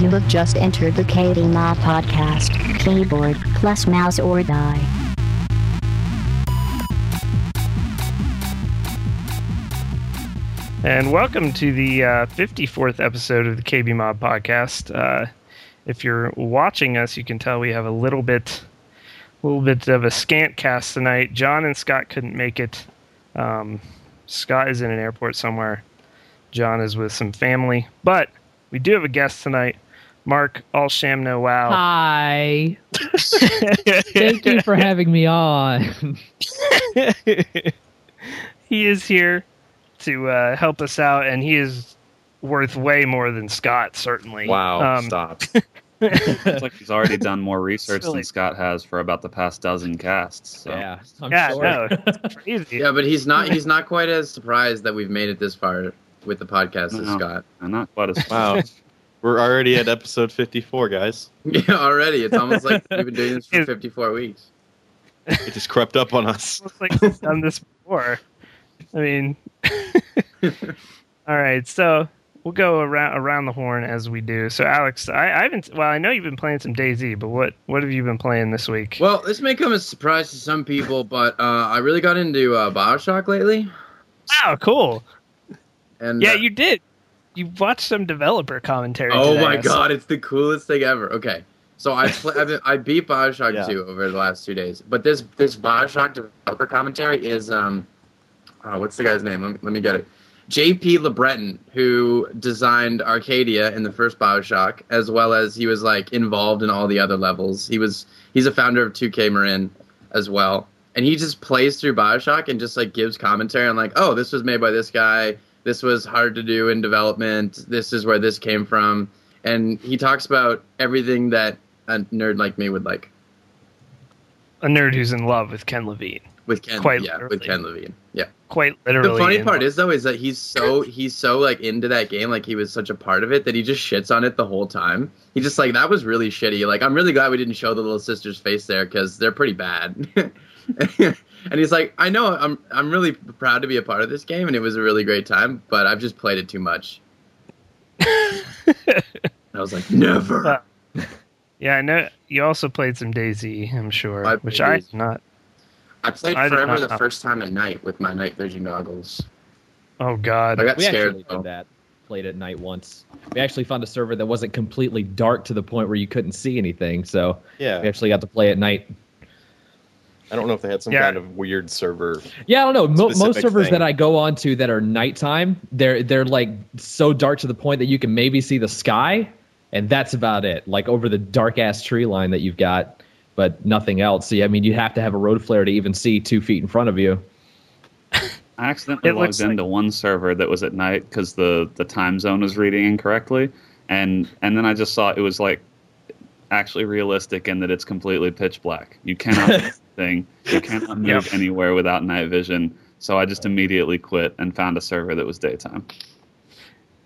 You have just entered the KB Mod podcast. Keyboard plus mouse or die. And welcome to the uh, 54th episode of the KB Mod podcast. Uh, if you're watching us, you can tell we have a little bit, little bit of a scant cast tonight. John and Scott couldn't make it. Um, Scott is in an airport somewhere. John is with some family, but we do have a guest tonight. Mark All Sham No Wow. Hi. Thank you for having me on. he is here to uh, help us out, and he is worth way more than Scott, certainly. Wow, Um, stop. it's like he's already done more research than Scott has for about the past dozen casts. So. Yeah, I'm yeah, sure. no, crazy. Yeah, but he's not he's not quite as surprised that we've made it this far with the podcast as Scott. I'm not quite as Wow. We're already at episode 54, guys. Yeah, already. It's almost like we've been doing this for 54 weeks. It just crept up on us. looks like we've done this before. I mean, all right, so we'll go around around the horn as we do. So, Alex, I, I haven't. Well, I know you've been playing some DayZ, but what what have you been playing this week? Well, this may come as a surprise to some people, but uh, I really got into uh, Bioshock lately. wow, cool. And Yeah, uh, you did. You watched some developer commentary. Oh today, my I saw. god, it's the coolest thing ever. Okay, so I pl- I've been, I beat Bioshock Yeah. 2 over the last two days, but this this Bioshock developer commentary is um, uh, what's the guy's name? Let me, let me get it. J.P. LeBreton, who designed Arcadia in the first Bioshock, as well as he was like involved in all the other levels. He was he's a founder of 2K Marin as well, and he just plays through Bioshock and just like gives commentary on like, oh, this was made by this guy. This was hard to do in development. This is where this came from, and he talks about everything that a nerd like me would like A nerd who's in love with Ken Levine. with Ken. Quite yeah, literally. with Ken Levine. Yeah. Quite literally. The funny part love. is though is that he's so he's so like into that game, like he was such a part of it that he just shits on it the whole time. He just like that was really shitty. Like I'm really glad we didn't show the little sister's face there because they're pretty bad. and he's like, I know I'm I'm really proud to be a part of this game and it was a really great time, but I've just played it too much. I was like, never. Well, Yeah, I know. You also played some DayZ, I'm sure, I which played I DayZ. not. I played I forever the first time at night with my night vision goggles. Oh God. I got We scared. actually though. did that. Played at night once. We actually found a server that wasn't completely dark to the point where you couldn't see anything. So yeah, we actually got to play at night. I don't know if they had some Yeah. kind of weird server. Yeah, I don't know. Mo- most servers thing. that I go on to that are nighttime, they're they're like so dark to the point that you can maybe see the sky, and that's about it. Like over the dark ass tree line that you've got, but nothing else. So yeah, I mean, you have to have a road flare to even see two feet in front of you. I accidentally It logged into one server that was at night because the, the time zone was reading incorrectly, and and then I just saw it was like actually realistic in that it's completely pitch black. You cannot do anything. You cannot move Yep. anywhere without night vision. So I just immediately quit and found a server that was daytime.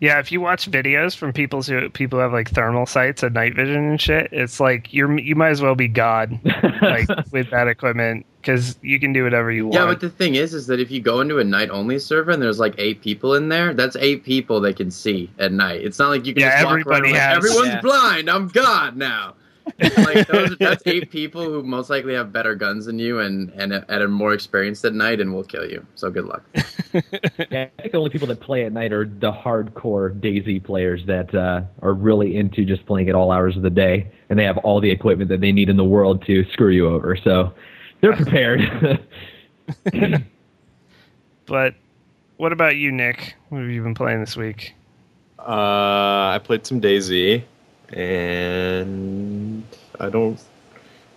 Yeah, if you watch videos from people who people who have like thermal sights and night vision and shit, it's like you're you might as well be God, like with that equipment, because you can do whatever you want. Yeah, but the thing is, is that if you go into a night only server and there's like eight people in there, that's eight people they can see at night. It's not like you can Yeah, just walk around everybody like, has- everyone's Yeah. blind. I'm God now. like those, that's eight people who most likely have better guns than you and and and are more experienced at night and will kill you. So good luck. Yeah, I think the only people that play at night are the hardcore DayZ players that uh, are really into just playing at all hours of the day, and they have all the equipment that they need in the world to screw you over. So they're prepared. but what about you, Nick? What have you been playing this week? Uh, I played some DayZ, and I don't.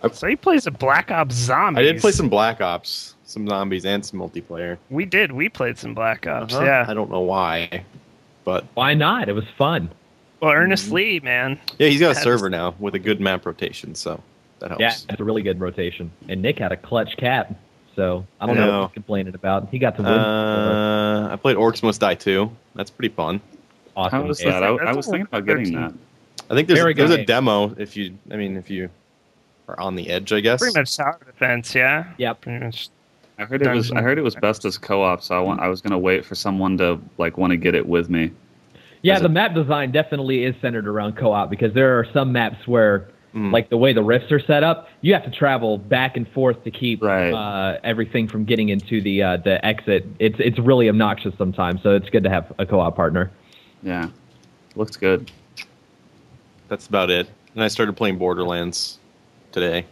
I, So you played some Black Ops Zombies. I did play some Black Ops, some zombies, and some multiplayer. We did. We played some Black Ops. Uh-huh. Yeah. I don't know why, but Why not? It was fun. Well, Ernest Mm-hmm. Lee, man. yeah, he's got a server now with a good map rotation, so that helps. Yeah, it's a really good rotation. And Nick had a clutch cap, so I don't I know know. what he's complaining about. He got to win. Uh, I played Orcs Must Die too. That's pretty fun. awesome. How was game. that? I, I was thinking about getting 13. that. I think there's Very there's a demo if you. I mean, if you are on the edge, I guess. Pretty much tower defense, yeah. Yep. Pretty much. I heard it was. I heard it was best as co-op. So I want. I was gonna wait for someone to like want to get it with me. Yeah, Is the it- map design definitely is centered around co-op because there are some maps where, Mm. like the way the rifts are set up, you have to travel back and forth to keep Right. uh, everything from getting into the uh, the exit. It's it's really obnoxious sometimes, so it's good to have a co-op partner. Yeah, looks good. That's about it. And I started playing Borderlands today.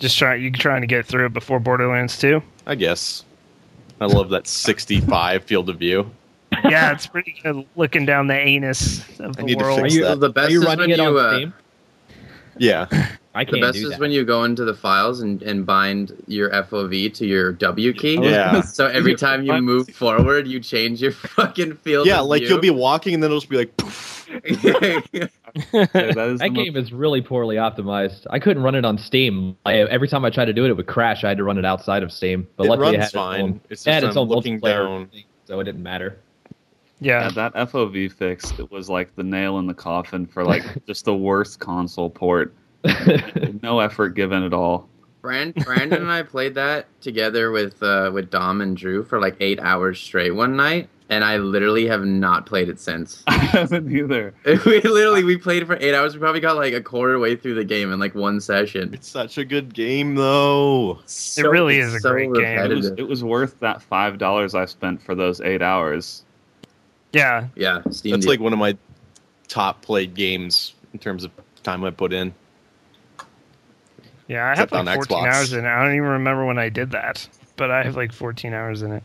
Just trying you trying to get through it before Borderlands 2? I guess. I love that 65 field of view. Yeah, it's pretty good looking down the anus of I the need to world. fix you- that. the best Are you is running when it you on uh, Steam? Yeah. I the can't the best do is that. when you go into the files and, and bind your FOV to your W key. Yeah. So every time you move forward, you change your fucking field. Of view. Yeah, of like view. you'll be walking and then it'll just be like, poof. Yeah, that is That game most- is really poorly optimized. I couldn't run it on Steam. I, every time I tried to do it, it would crash. I had to run it outside of Steam. But It luckily, it runs had fine. Its own, It's it had just its own looking multiplayer down. thing, so it didn't matter. yeah. Yeah, that FOV fix it was like the nail in the coffin for like just the worst console port. No effort given at all. Brand, Brandon and I played that together with uh, with Dom and Drew for like eight hours straight one night, and I literally have not played it since. I haven't either. we literally we played it for eight hours. We probably got like a quarter way through the game in like one session. It's such a good game, though. It really is a great game. It was, it was worth that five dollars I spent for those eight hours. Yeah. Yeah, Steam. That's deal. like one of my top played games in terms of time I put in. Yeah, I Except have like 14 Xbox. hours in it. I don't even remember when I did that, but I have like 14 hours in it.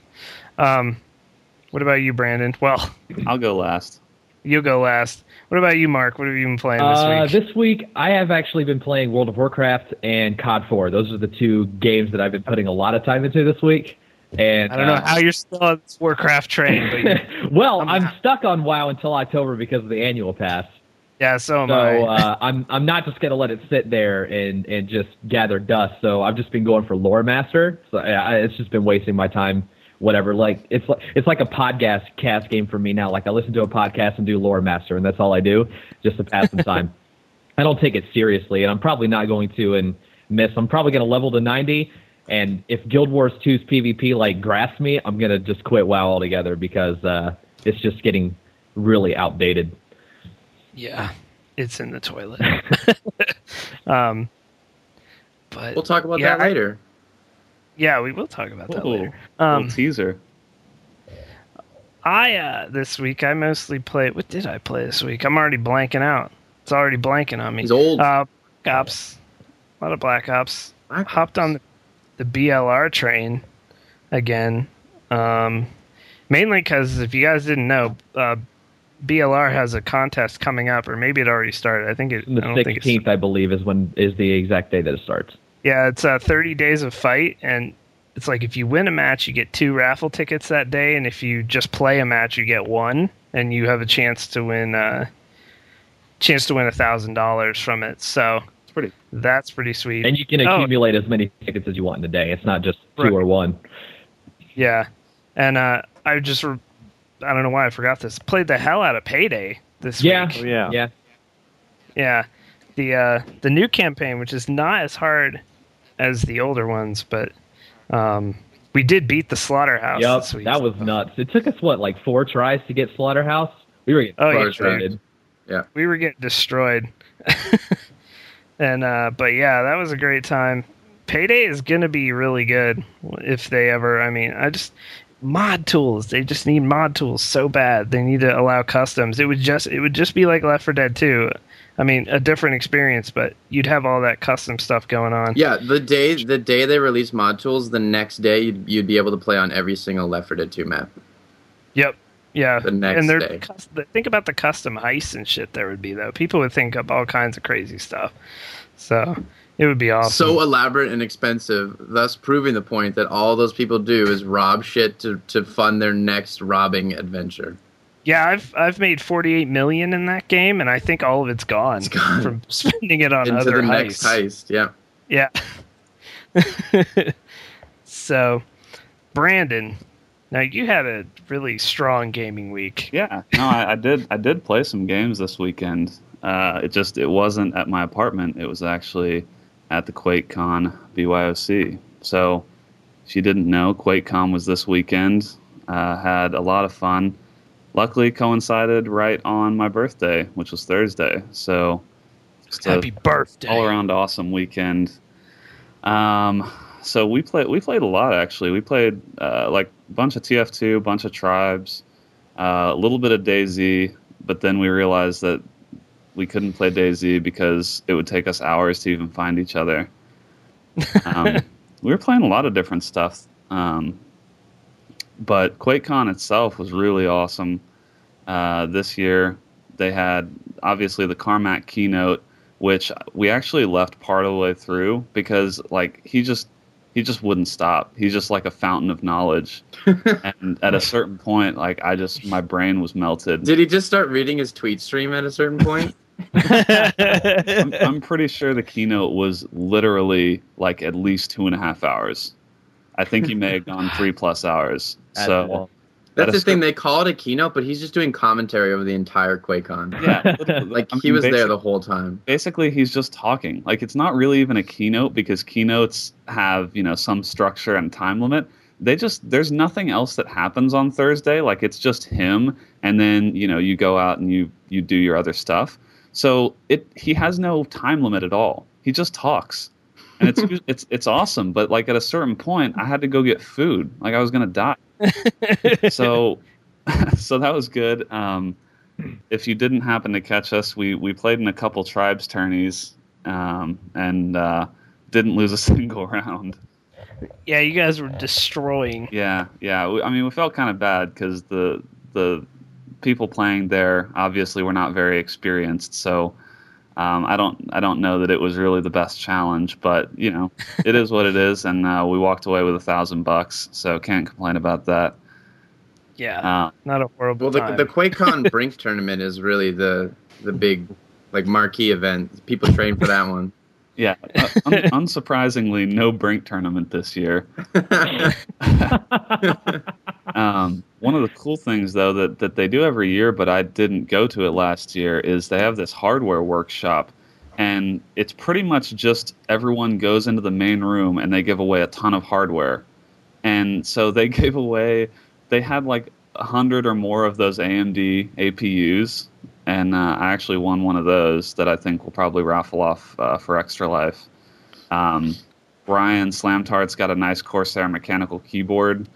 Um, what about you, Brandon? Well, I'll go last. you go last. What about you, Mark? What have you been playing this Uh, week? this week, I have actually been playing World of Warcraft and COD 4. Those are the two games that I've been putting a lot of time into this week. And I don't know uh, how you're still on this Warcraft train, but you- well, I'm I'm stuck on WoW until October because of the annual pass. yeah, so am So I. uh, I'm I'm not just gonna let it sit there and and just gather dust. So I've just been going for lore master. So yeah, it's just been wasting my time. Whatever, like it's like it's like a podcast cast game for me now. Like I listen to a podcast and do lore master, and that's all I do just to pass the time. I don't take it seriously, and I'm probably not going to and miss. I'm probably going to level to 90, and if Guild Wars 2's PvP like grasps me, I'm going to just quit WoW altogether because uh, it's just getting really outdated. yeah, it's in the toilet. um, but We'll talk about Yeah, that I- later. Yeah, we will talk about that Ooh, later. little Um, teaser. I uh, this week I mostly played. What did I play this week? I'm already blanking out. It's already blanking on me. He's old. Uh, Black Ops, a lot of Black Ops. Black Hopped on the, the BLR train again, um, mainly because if you guys didn't know, uh, BLR has a contest coming up, or maybe it already started. I think it. The I don't think it's 16th, I believe, is when is the exact day that it starts. Yeah, it's uh, 30 days of fight, and it's like if you win a match, you get two raffle tickets that day, and if you just play a match, you get one, and you have a chance to win. Uh, chance to win a thousand dollars from it. So It's pretty. that's pretty sweet. And you can Oh. accumulate as many tickets as you want in a day. It's not just two Right. or one. Yeah, and uh, I just re- I don't know why I forgot this. Played the hell out of Payday this Yeah. week. Oh, yeah. Yeah. Yeah, the uh, the new campaign, which is not as hard as the older ones, but um, we did beat the Slaughterhouse Yep. this week. That was nuts. It took us what, like four tries to get Slaughterhouse? We were getting Oh, yeah. frustrated. we were getting destroyed. and uh, but yeah, that was a great time. Payday is gonna be really good if they ever. I mean, I just mod tools. They just need mod tools so bad. They need to allow customs. It would just it would just be like Left 4 Dead 2. I mean, a different experience, but you'd have all that custom stuff going on. Yeah, the day the day they release mod tools, the next day you'd, you'd be able to play on every single Left 4 Dead 2 map. Yep. Yeah. The next and they're day. think about the custom heists and shit there would be though. People would think up all kinds of crazy stuff. So it would be awesome. So elaborate and expensive, thus proving the point that all those people do is rob shit to, to fund their next robbing adventure. Yeah, I've I've made 48 million in that game, and I think all of it's gone, It's gone. from spending it on Into other the heists. next heist, yeah. Yeah. so, Brandon, now you had a really strong gaming week. Yeah, no, I, I did. I did play some games this weekend. Uh, it just it wasn't at my apartment. It was actually at the QuakeCon BYOC. So, if you didn't know, QuakeCon was this weekend. Uh, had a lot of fun. Luckily coincided right on my birthday, which was Thursday. So Happy birthday. all around awesome weekend. Um, so we played we played a lot actually. We played uh, like a bunch of TF2, a bunch of tribes, uh, a little bit of DayZ, but then we realized that we couldn't play DayZ because it would take us hours to even find each other. Um, we were playing a lot of different stuff, um, but QuakeCon itself was really awesome. Uh, this year, they had obviously the Carmack keynote, which we actually left part of the way through because like he just he just wouldn't stop. He's just like a fountain of knowledge, and at a certain point, like I just my brain was melted. Did he just start reading his tweet stream at a certain point? I'm, I'm pretty sure the keynote was literally like at least two and a half hours. I think he may have gone three plus hours. At So all. That's At a the thing they call it a keynote, but he's just doing commentary over the entire QuakeCon. yeah, Like I he was there the whole time. basically he's just talking like it's not really even a keynote because keynotes have you know some structure and time limit they just there's nothing else that happens on thursday like it's just him and then you know you go out and you you do your other stuff so it he has no time limit at all he just talks and it's it's it's awesome but like at a certain point i had to go get food like i was gonna die so so that was good um if you didn't happen to catch us, we we played in a couple tribes tourneys um, and uh, didn't lose a single round. yeah, you guys were destroying. Yeah, yeah. We, I mean, we felt kind of bad because the the people playing there obviously were not very experienced. So um, I don't I don't know that it was really the best challenge, but you know, it is what it is, and uh, we walked away with a thousand bucks, so can't complain about that. Yeah, Uh, not a horrible Well, the time. the QuakeCon Brink tournament is really the the big like marquee event. People train for that one. yeah, uh, un- unsurprisingly, no Brink tournament this year. Um, one of the cool things, though, that, that they do every year, but I didn't go to it last year, is they have this hardware workshop. And it's pretty much just everyone goes into the main room and they give away a ton of hardware. And so they gave away, they had like a hundred or more of those AMD APUs. And uh, I actually won one of those that I think will probably raffle off uh, for Extra Life. Um, Brian Slamtart's got a nice Corsair mechanical keyboard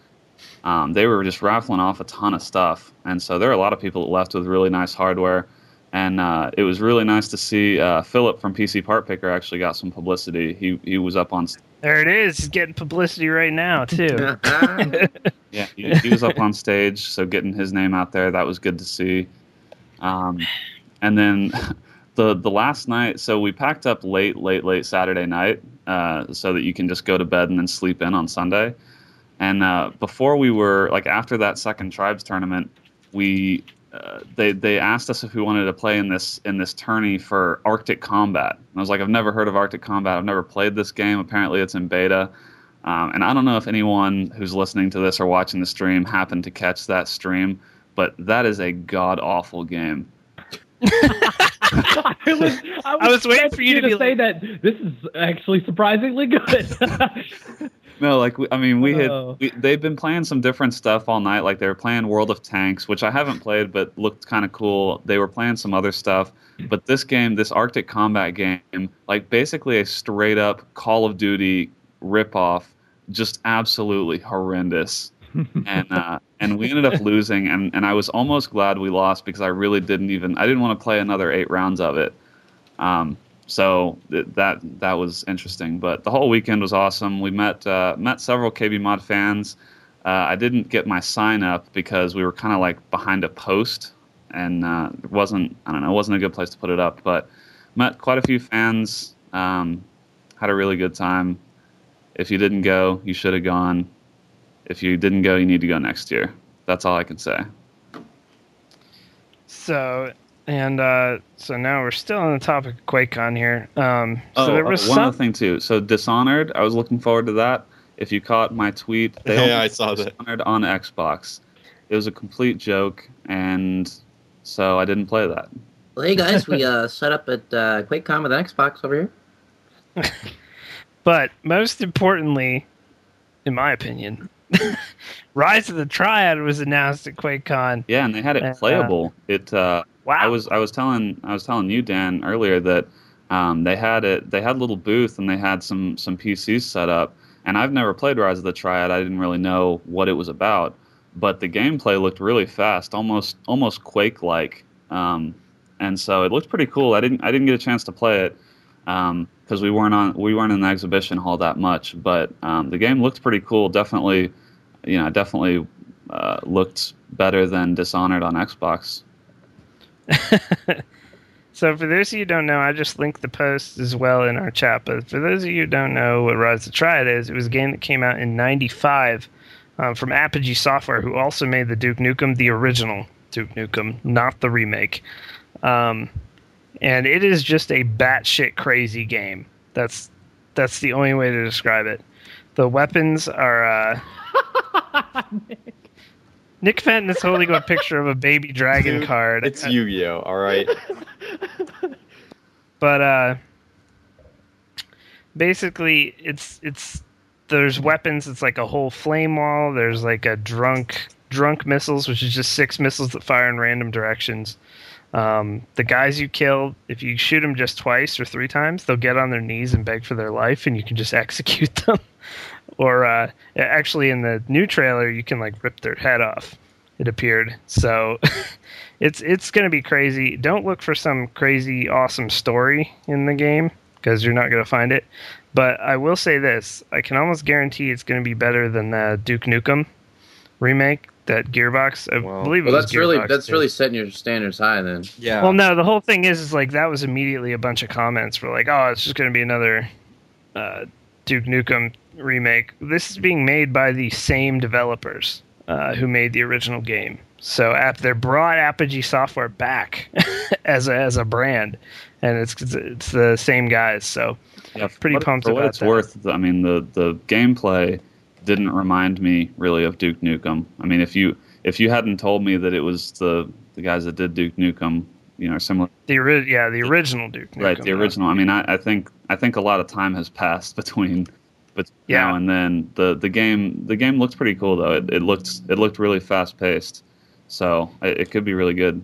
um, they were just raffling off a ton of stuff, and so there are a lot of people that left with really nice hardware. And uh, it was really nice to see uh, Philip from PC Part Picker actually got some publicity. He he was up on st- there it is. He's getting publicity right now too. yeah he, he was up on stage, so getting his name out there that was good to see. Um, and then the the last night, so we packed up late, late, late Saturday night, uh, so that you can just go to bed and then sleep in on Sunday. And uh, before we were like after that second tribes tournament, we uh, they they asked us if we wanted to play in this in this tourney for Arctic Combat. And I was like, I've never heard of Arctic Combat. I've never played this game. Apparently, it's in beta. Um, and I don't know if anyone who's listening to this or watching the stream happened to catch that stream, but that is a god awful game. I was, I was waiting for you to be say that this is actually surprisingly good. No, like I mean, we had Oh. we, they've been playing some different stuff all night. Like they were playing World of Tanks, which I haven't played, but looked kind of cool. They were playing some other stuff, but this game, this Arctic Combat game, like basically a straight up Call of Duty ripoff, just absolutely horrendous. and uh, and we ended up losing, and, and I was almost glad we lost because I really didn't even I didn't want to play another eight rounds of it. Um, so th- that that was interesting. But the whole weekend was awesome. We met uh, met several KB Mod fans. Uh, I didn't get my sign up because we were kind of like behind a post, and uh, it wasn't I don't know it wasn't a good place to put it up. But met quite a few fans. Um, had a really good time. If you didn't go, you should have gone. If you didn't go, you need to go next year. That's all I can say. So and uh, so now we're still on the topic of QuakeCon here. Um, so Oh, there uh, was one some. other thing too. So Dishonored, I was looking forward to that. If you caught my tweet, they Yeah, I saw that. Dishonored on Xbox. It was a complete joke, and so I didn't play that. Well, hey guys, we uh, set up at uh, QuakeCon with an Xbox over here. But most importantly, in my opinion, Rise of the Triad was announced at QuakeCon. Yeah, and they had it Uh, playable. It. Uh, Wow. I was I was telling I was telling you Dan earlier that um, they had it. They had a little booth and they had some some PCs set up. And I've never played Rise of the Triad. I didn't really know what it was about, but the gameplay looked really fast, almost almost Quake like. Um, and so it looked pretty cool. I didn't I didn't get a chance to play it because we weren't on we weren't in the exhibition hall that much. But um, the game looked pretty cool. Definitely, you know, definitely uh, looked better than Dishonored on Xbox. So for those of you don't know, I just linked the post as well in our chat. But for those of you who don't know what Rise of the Triad is, it was a game that came out in '95 um, from Apogee Software, who also made the Duke Nukem, the original Duke Nukem, not the remake. Um, and it is just a batshit crazy game. That's that's the only way to describe it. The weapons are. Uh, Nick Fenton is holding a picture of a baby dragon Dude, card. It's Yu-Gi-Oh. All right. but uh basically it's it's there's weapons it's like a whole flame wall there's like a drunk drunk missiles which is just six missiles that fire in random directions um, the guys you kill if you shoot them just twice or three times they'll get on their knees and beg for their life and you can just execute them or uh, actually in the new trailer you can like rip their head off it appeared so it's it's going to be crazy don't look for some crazy awesome story in the game because you're not going to find it but i will say this i can almost guarantee it's going to be better than the duke nukem remake that gearbox i Wow. believe it Well, was that's really that's did. really setting your standards high then. Yeah. Well, no, the whole thing is, is like that was immediately a bunch of comments for like, oh, it's just going to be another uh, Duke Nukem remake. This is being made by the same developers uh, who made the original game. So app, they brought Apogee Software back as a, as a brand, and it's it's the same guys. So Yeah, Pretty what, pumped for what it's that. worth. I mean, the the gameplay didn't remind me really of Duke Nukem. I mean, if you if you hadn't told me that it was the the guys that did Duke Nukem, you know, similar, the ori- yeah, the original Duke Nukem. right? The original. I mean, I, I think I think a lot of time has passed between. But Yeah. now and then, the the game the game looks pretty cool though. It, it looked it looked really fast paced, so it, it could be really good.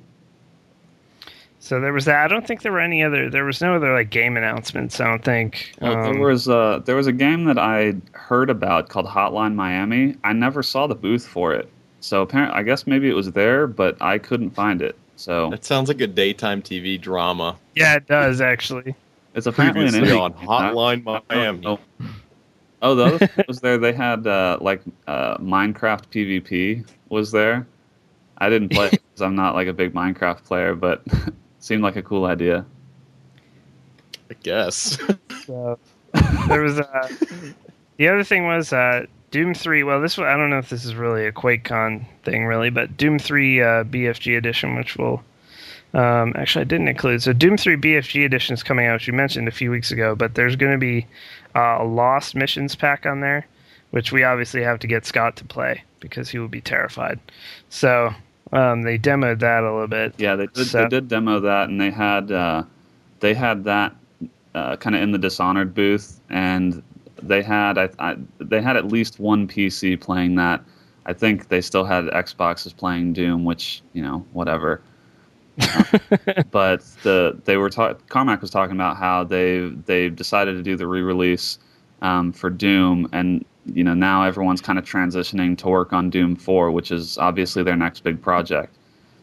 So there was that. I don't think there were any other. There was no other like game announcements. I don't think. Um, there was uh, there was a game that I heard about called Hotline Miami. I never saw the booth for it, so apparently I guess maybe it was there, but I couldn't find it. So That sounds like a daytime TV drama. yeah, it does actually. it's apparently an Previously indie on game. Hotline I- Miami. Oh, the other was there. They had uh, like uh, Minecraft PvP was there. I didn't play because I'm not like a big Minecraft player, but seemed like a cool idea. I guess. So there was uh, the other thing was uh, Doom Three. Well, this one, I don't know if this is really a QuakeCon thing, really, but Doom Three uh, BFG edition, which will um, actually I didn't include. So Doom Three BFG edition is coming out, which you mentioned a few weeks ago, but there's going to be uh, a Lost Missions pack on there, which we obviously have to get Scott to play because he will be terrified. So um, they demoed that a little bit. Yeah, they did, So- they did demo that, and they had uh, they had that uh, kind of in the Dishonored booth, and they had I, I, they had at least one PC playing that. I think they still had Xboxes playing Doom, which you know whatever. Uh, but the they were ta- Carmack was talking about how they they decided to do the re-release um, for Doom, and you know now everyone's kind of transitioning to work on Doom Four, which is obviously their next big project.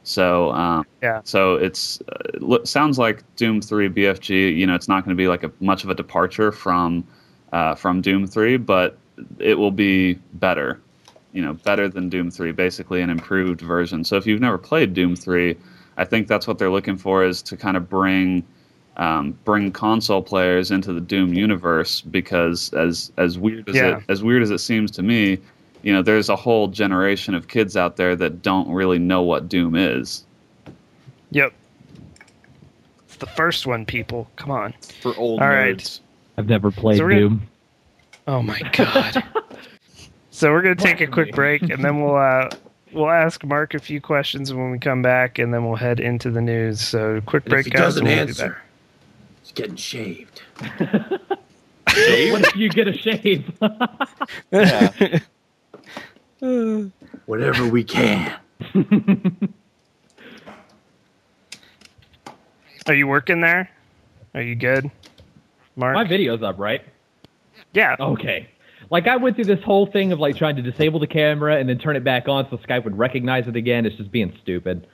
So um, Yeah. so it's uh, it lo- sounds like Doom Three BFG. You know, it's not going to be like a much of a departure from uh, from Doom Three, but it will be better. You know, better than Doom Three, basically an improved version. So if you've never played Doom Three, I think that's what they're looking for is to kind of bring um, bring console players into the Doom universe because as as weird as Yeah. it as weird as it seems to me, you know, there's a whole generation of kids out there that don't really know what Doom is. Yep. It's the first one, people. Come on. For old All right. nerds. I've never played So we're gonna- Doom. Oh my god. so we're gonna take a quick break and then we'll uh we'll ask Mark a few questions when we come back and then we'll head into the news. So quick break if he guys, doesn't we'll answer, back. he's getting shaved. What if you get a shave? Yeah. Whatever we can. Are you working there? Are you good, Mark? My video's up, right? yeah. Okay. Like I went through this whole thing of like trying to disable the camera and then turn it back on so Skype would recognize it again. It's just being stupid.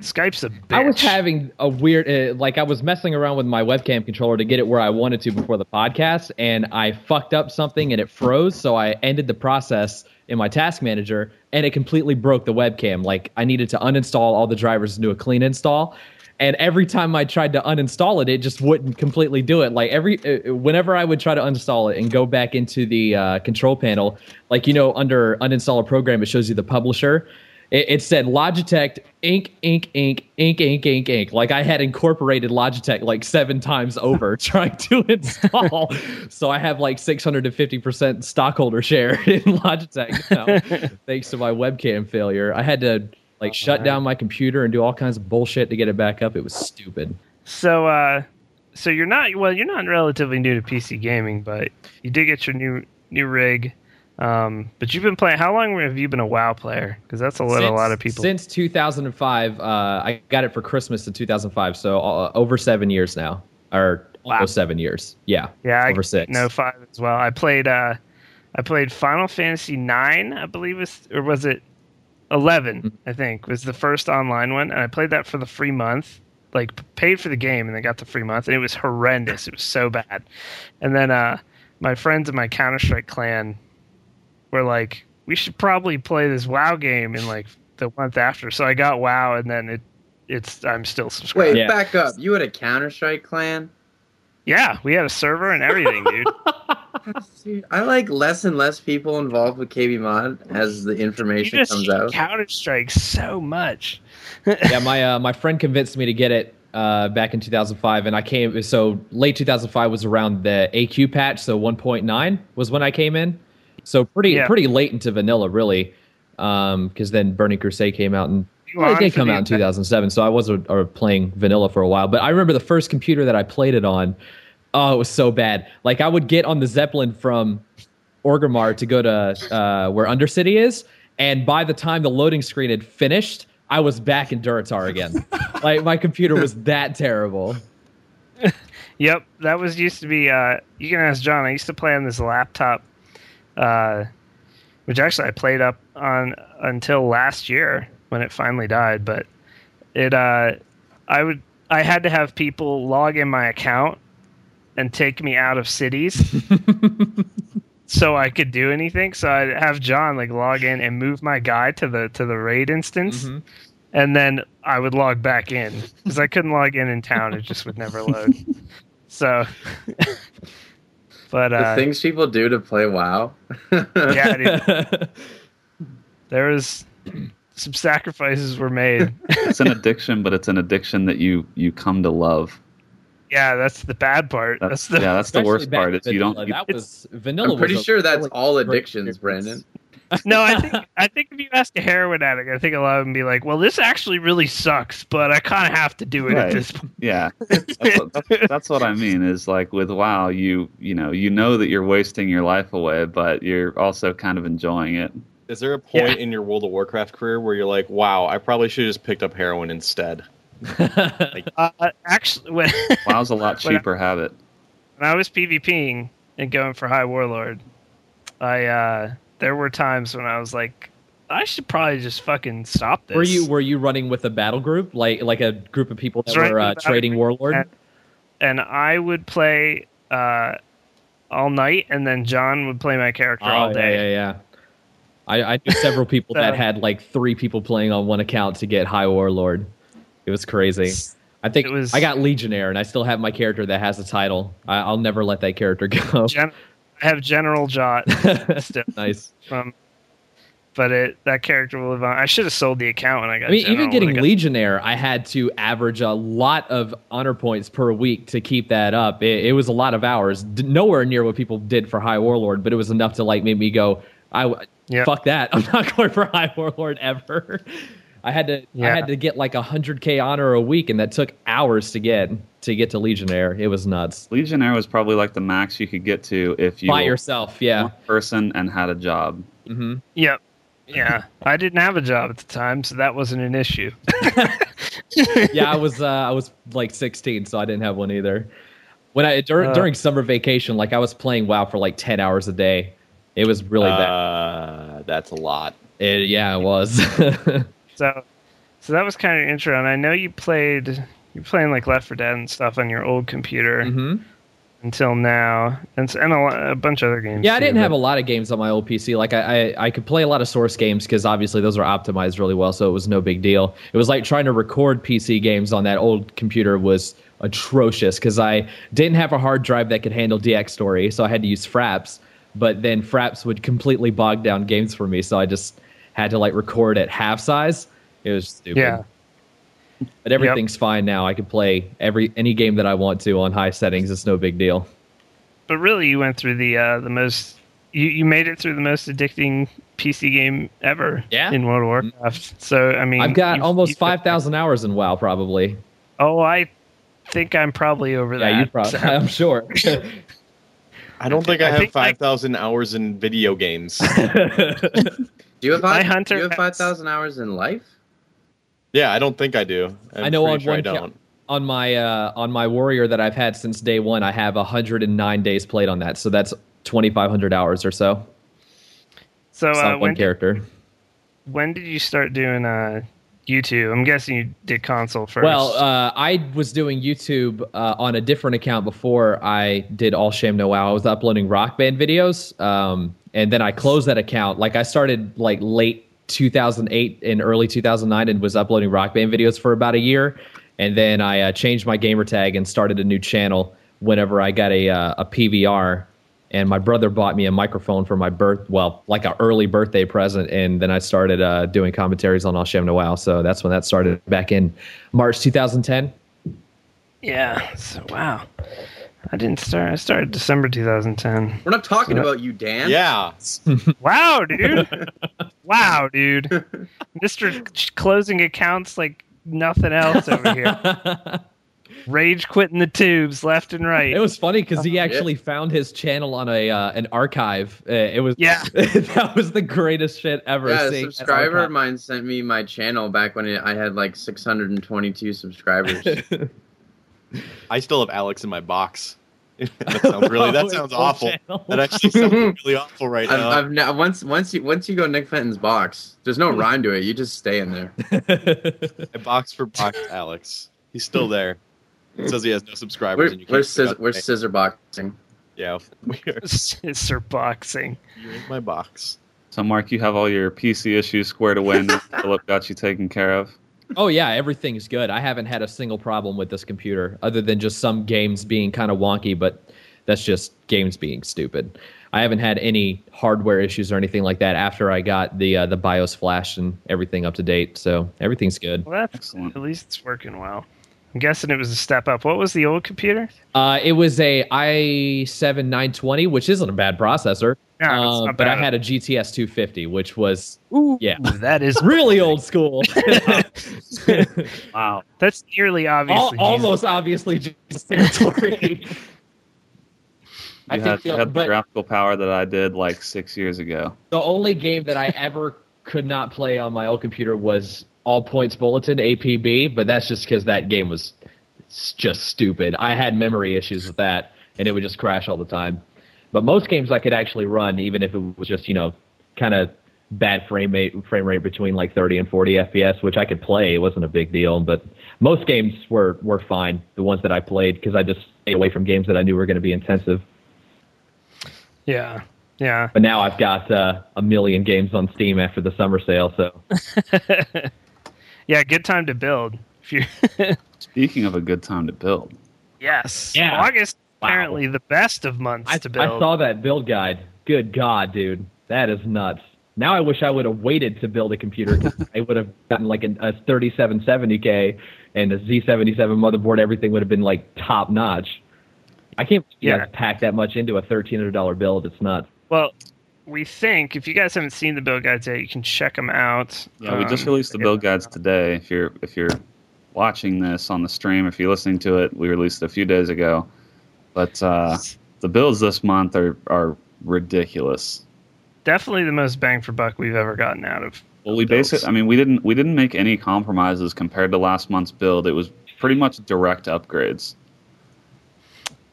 Skype's a bitch. I was having a weird, uh, like I was messing around with my webcam controller to get it where I wanted to before the podcast, and I fucked up something and it froze. So I ended the process in my task manager, and it completely broke the webcam. Like I needed to uninstall all the drivers and do a clean install. And every time I tried to uninstall it, it just wouldn't completely do it. Like every, uh, whenever I would try to uninstall it and go back into the uh, control panel, like you know, under uninstall a program, it shows you the publisher it, it said Logitech ink, ink, ink, ink, ink, ink, ink. Like I had incorporated Logitech like seven times over trying to install. so I have like 650% stockholder share in Logitech now, thanks to my webcam failure. I had to like shut down my computer and do all kinds of bullshit to get it back up. It was stupid. So, uh, so you're not well. You're not relatively new to PC gaming, but you did get your new new rig. Um, but you've been playing. How long have you been a WoW player? Because that's a lot. a lot of people. Since 2005, uh, I got it for Christmas in 2005. So uh, over seven years now, or Wow. almost seven years. Yeah, yeah, I over six. No, five as well. I played. Uh, I played Final Fantasy nine. I believe was or was it 11 Mm-hmm. I think was the first online one, and I played that for the free month. Like paid for the game and then got the free month, and it was horrendous. It was so bad. And then uh, my friends in my Counter Strike clan were like, "We should probably play this WoW game in like the month after." So I got WoW, and then it it's I'm still subscribed. Wait, Yeah. back up. You had a Counter Strike clan? Yeah, we had a server and everything, dude. Dude, I like less and less people involved with KB Mod as the you information just comes out. Counter Strike so much. yeah, my uh, my friend convinced me to get it uh, back in 2005, and I came. So late 2005 was around the AQ patch, so 1.9 was when I came in. So pretty Yeah. pretty late into vanilla, really, because then Burning Crusade came out, and You well, it did come out in 2007. So I was uh, uh, playing vanilla for a while, but I remember the first computer that I played it on. Oh, it was so bad. Like I would get on the Zeppelin from Orgrimmar to go to uh, where Undercity is, and by the time the loading screen had finished, I was back in Durotar again. like my computer was that terrible. Yep, that was used to be. Uh, you can ask John. I used to play on this laptop, uh, which actually I played up on until last year when it finally died. But it, uh, I would, I had to have people log in my account and take me out of cities. So I could do anything. So I'd have John like log in and move my guy to the to the raid instance, Mhm. and then I would log back in because I couldn't log in in town. It just would never load. So, but The uh, things people do to play WoW. yeah, dude, there was some sacrifices were made. It's an addiction, but it's an addiction that you you come to love. yeah, that's the bad part. That's, That's, the yeah, that's the worst back part. in Is you don't. vanilla. You, that was vanilla. I'm pretty was a sure that's all addictions. Brandon. no. I think I think if you ask a heroin addict, I think a lot of them be like, "Well, this actually really sucks, but I kind of have to do it at this point." yeah, that's what, that's, that's what I mean. Is like with WoW, you you know you know that you're wasting your life away, but you're also kind of enjoying it. Is there a point in your World of Warcraft career where you're like, wow, I probably should have just picked up heroin instead? like, Uh, actually, when, WoW's a lot When I- cheaper habit. when I was PvPing and going for High Warlord, I uh, there were times when I was like, I should probably just fucking stop this. Were you were you running with a battle group like like a group of people that right, were uh, with a battle trading warlord? And- and I would play uh, all night, and then John would play my character all Oh, day. Yeah, yeah, yeah. I, I knew several people that had like three people playing on one account to get High Warlord. It was crazy. I think It was- I got Legionnaire, and I still have my character that has a title. I, I'll never let that character go. Gen- I have General Jot still nice. from, but it that character will live on. I should have sold the account when I got. I mean, General, even getting I got- Legionnaire, I had to average a lot of honor points per week to keep that up. It, it was a lot of hours, nowhere near what people did for High Warlord, but it was enough to like make me go, "I Yeah. fuck that, I'm not going for High Warlord ever." I had to, I had to get like hundred k honor a week, and that took hours to get to get to Legionnaire. It was nuts. Legionnaire was probably like the max you could get to if you By yourself, yeah. person and had a job. hmm Yep. Yeah, I didn't have a job at the time, so that wasn't an issue. yeah, I was uh, I was like 16, so I didn't have one either. When I dur- Uh. during summer vacation, like I was playing WoW for like 10 hours a day. It was really bad. Uh, that's a lot. It, yeah, it was. So, so that was kind of intro, and I know you played you're playing like Left 4 Dead and stuff on your old computer hmm until now, and and a, lo- a bunch of other games. Yeah, I didn't have a lot of games on my old PC. Like I, I, I could play a lot of source games because obviously those are optimized really well, so it was no big deal. It was like trying to record PC games on that old computer was atrocious because I didn't have a hard drive that could handle Dxtory, so I had to use Fraps. But then Fraps would completely bog down games for me, so I just had to like record at half size. It was stupid. Yeah. But everything's fine now. I can play every any game that I want to on high settings. It's no big deal. But really, you went through the uh, the most. You, you made it through the most addicting PC game ever. Yeah. In World of Warcraft. So I mean, I've got you've- almost you've- five thousand hours in WoW, probably. Oh, I think I'm probably over that. Yeah, you probably. so- I'm sure. I don't think I, I have think, like- 5,000 hours in video games. Do you have My hunter do you have five thousand hours in life? yeah, I don't think I do. I'm I know on sure I one don't. count, on my uh, on my warrior that I've had since day one, I have 109 days played on that. So that's 2,500 hours or so. So uh, not when one character. when did you start doing uh, YouTube? I'm guessing you did console first. Well, uh, I was doing YouTube uh, on a different account before I did All Sham No Wow. I was uploading Rock Band videos, um, and then I closed that account. Like I started like late 2008 and early 2009, and was uploading Rock Band videos for about a year, and then I uh, changed my gamer tag and started a new channel whenever I got a uh, a PVR. And my brother bought me a microphone for my birth, well, like an early birthday present. And then I started uh, doing commentaries on All Sham No Wow. So that's when that started back in March 2010. yeah. So wow, I didn't start. I started December 2010. We're not talking So- about you, Dan. Yeah. Wow, dude. wow, dude. Mister closing accounts like nothing else over here. Rage quitting the tubes left and right. It was funny because he Yeah. actually found his channel on a uh, an archive. Uh, it was Yeah. that was the greatest shit ever. Yeah, a subscriber of mine sent me my channel back when it, I had like 622 subscribers. I still have Alex in my box. that sounds really. That sounds awful. channel. That actually sounds really awful right I've, now. I've now once once you once you go Nick Fenton's box, there's no rhyme to it. You just stay in there. I box for box Alex. He's still there. It says he has no subscribers, We're and you we're, can't. scissor, we're scissor boxing. yeah, we are. Sister boxing. You're in my box. So, Mark, you have all your PC issues squared away now. Philip got you taken care of. oh yeah, everything's good. I haven't had a single problem with this computer, other than just some games being kind of wonky. But that's just games being stupid. I haven't had any hardware issues or anything like that after I got the uh, the BIOS flash and everything up to date. So everything's good. Well, that's Excellent. at least it's working well. I'm guessing it was a step up. What was the old computer? Uh, it was a i7 920, which isn't a bad processor. Yeah, it's Uh, not but I had a GTS 250, which was Ooh, yeah. that is really old school. wow. That's nearly Al- obviously almost obviously just territory. I You think had, the- you had the graphical power that I did like six years ago. The only game that I ever could not play on my old computer was All Points Bulletin APB, but that's just because that game was just stupid. I had memory issues with that, and it would just crash all the time. But most games I could actually run, even if it was just you know kind of bad frame rate frame rate between like 30 and 40 FPS, which I could play. It wasn't a big deal, but most games were were fine. The ones that I played because I just stayed away from games that I knew were going to be intensive. Yeah. Yeah. But now I've got uh, a million games on Steam after the summer sale, so yeah, good time to build. If you Speaking of a good time to build, Yes. Yeah. August Wow. apparently the best of months I, to build. I saw that build guide. Good God, dude, that is nuts. Now I wish I would have waited to build a computer. I would have gotten like a, a 3770K and a Z77 motherboard. Everything would have been like top notch. I can't Yeah. pack that much into a $1,300 build. It's nuts. Well, we think if you guys haven't seen the build guides yet, you can check them out. yeah, we just Um, released the build guides today. If you're if you're watching this on the stream, if you're listening to it, we released it a few days ago. But uh, the builds this month are are ridiculous. definitely the most bang for buck we've ever gotten out of. Well, we basically, I mean, we didn't we didn't make any compromises compared to last month's build. It was pretty much direct upgrades.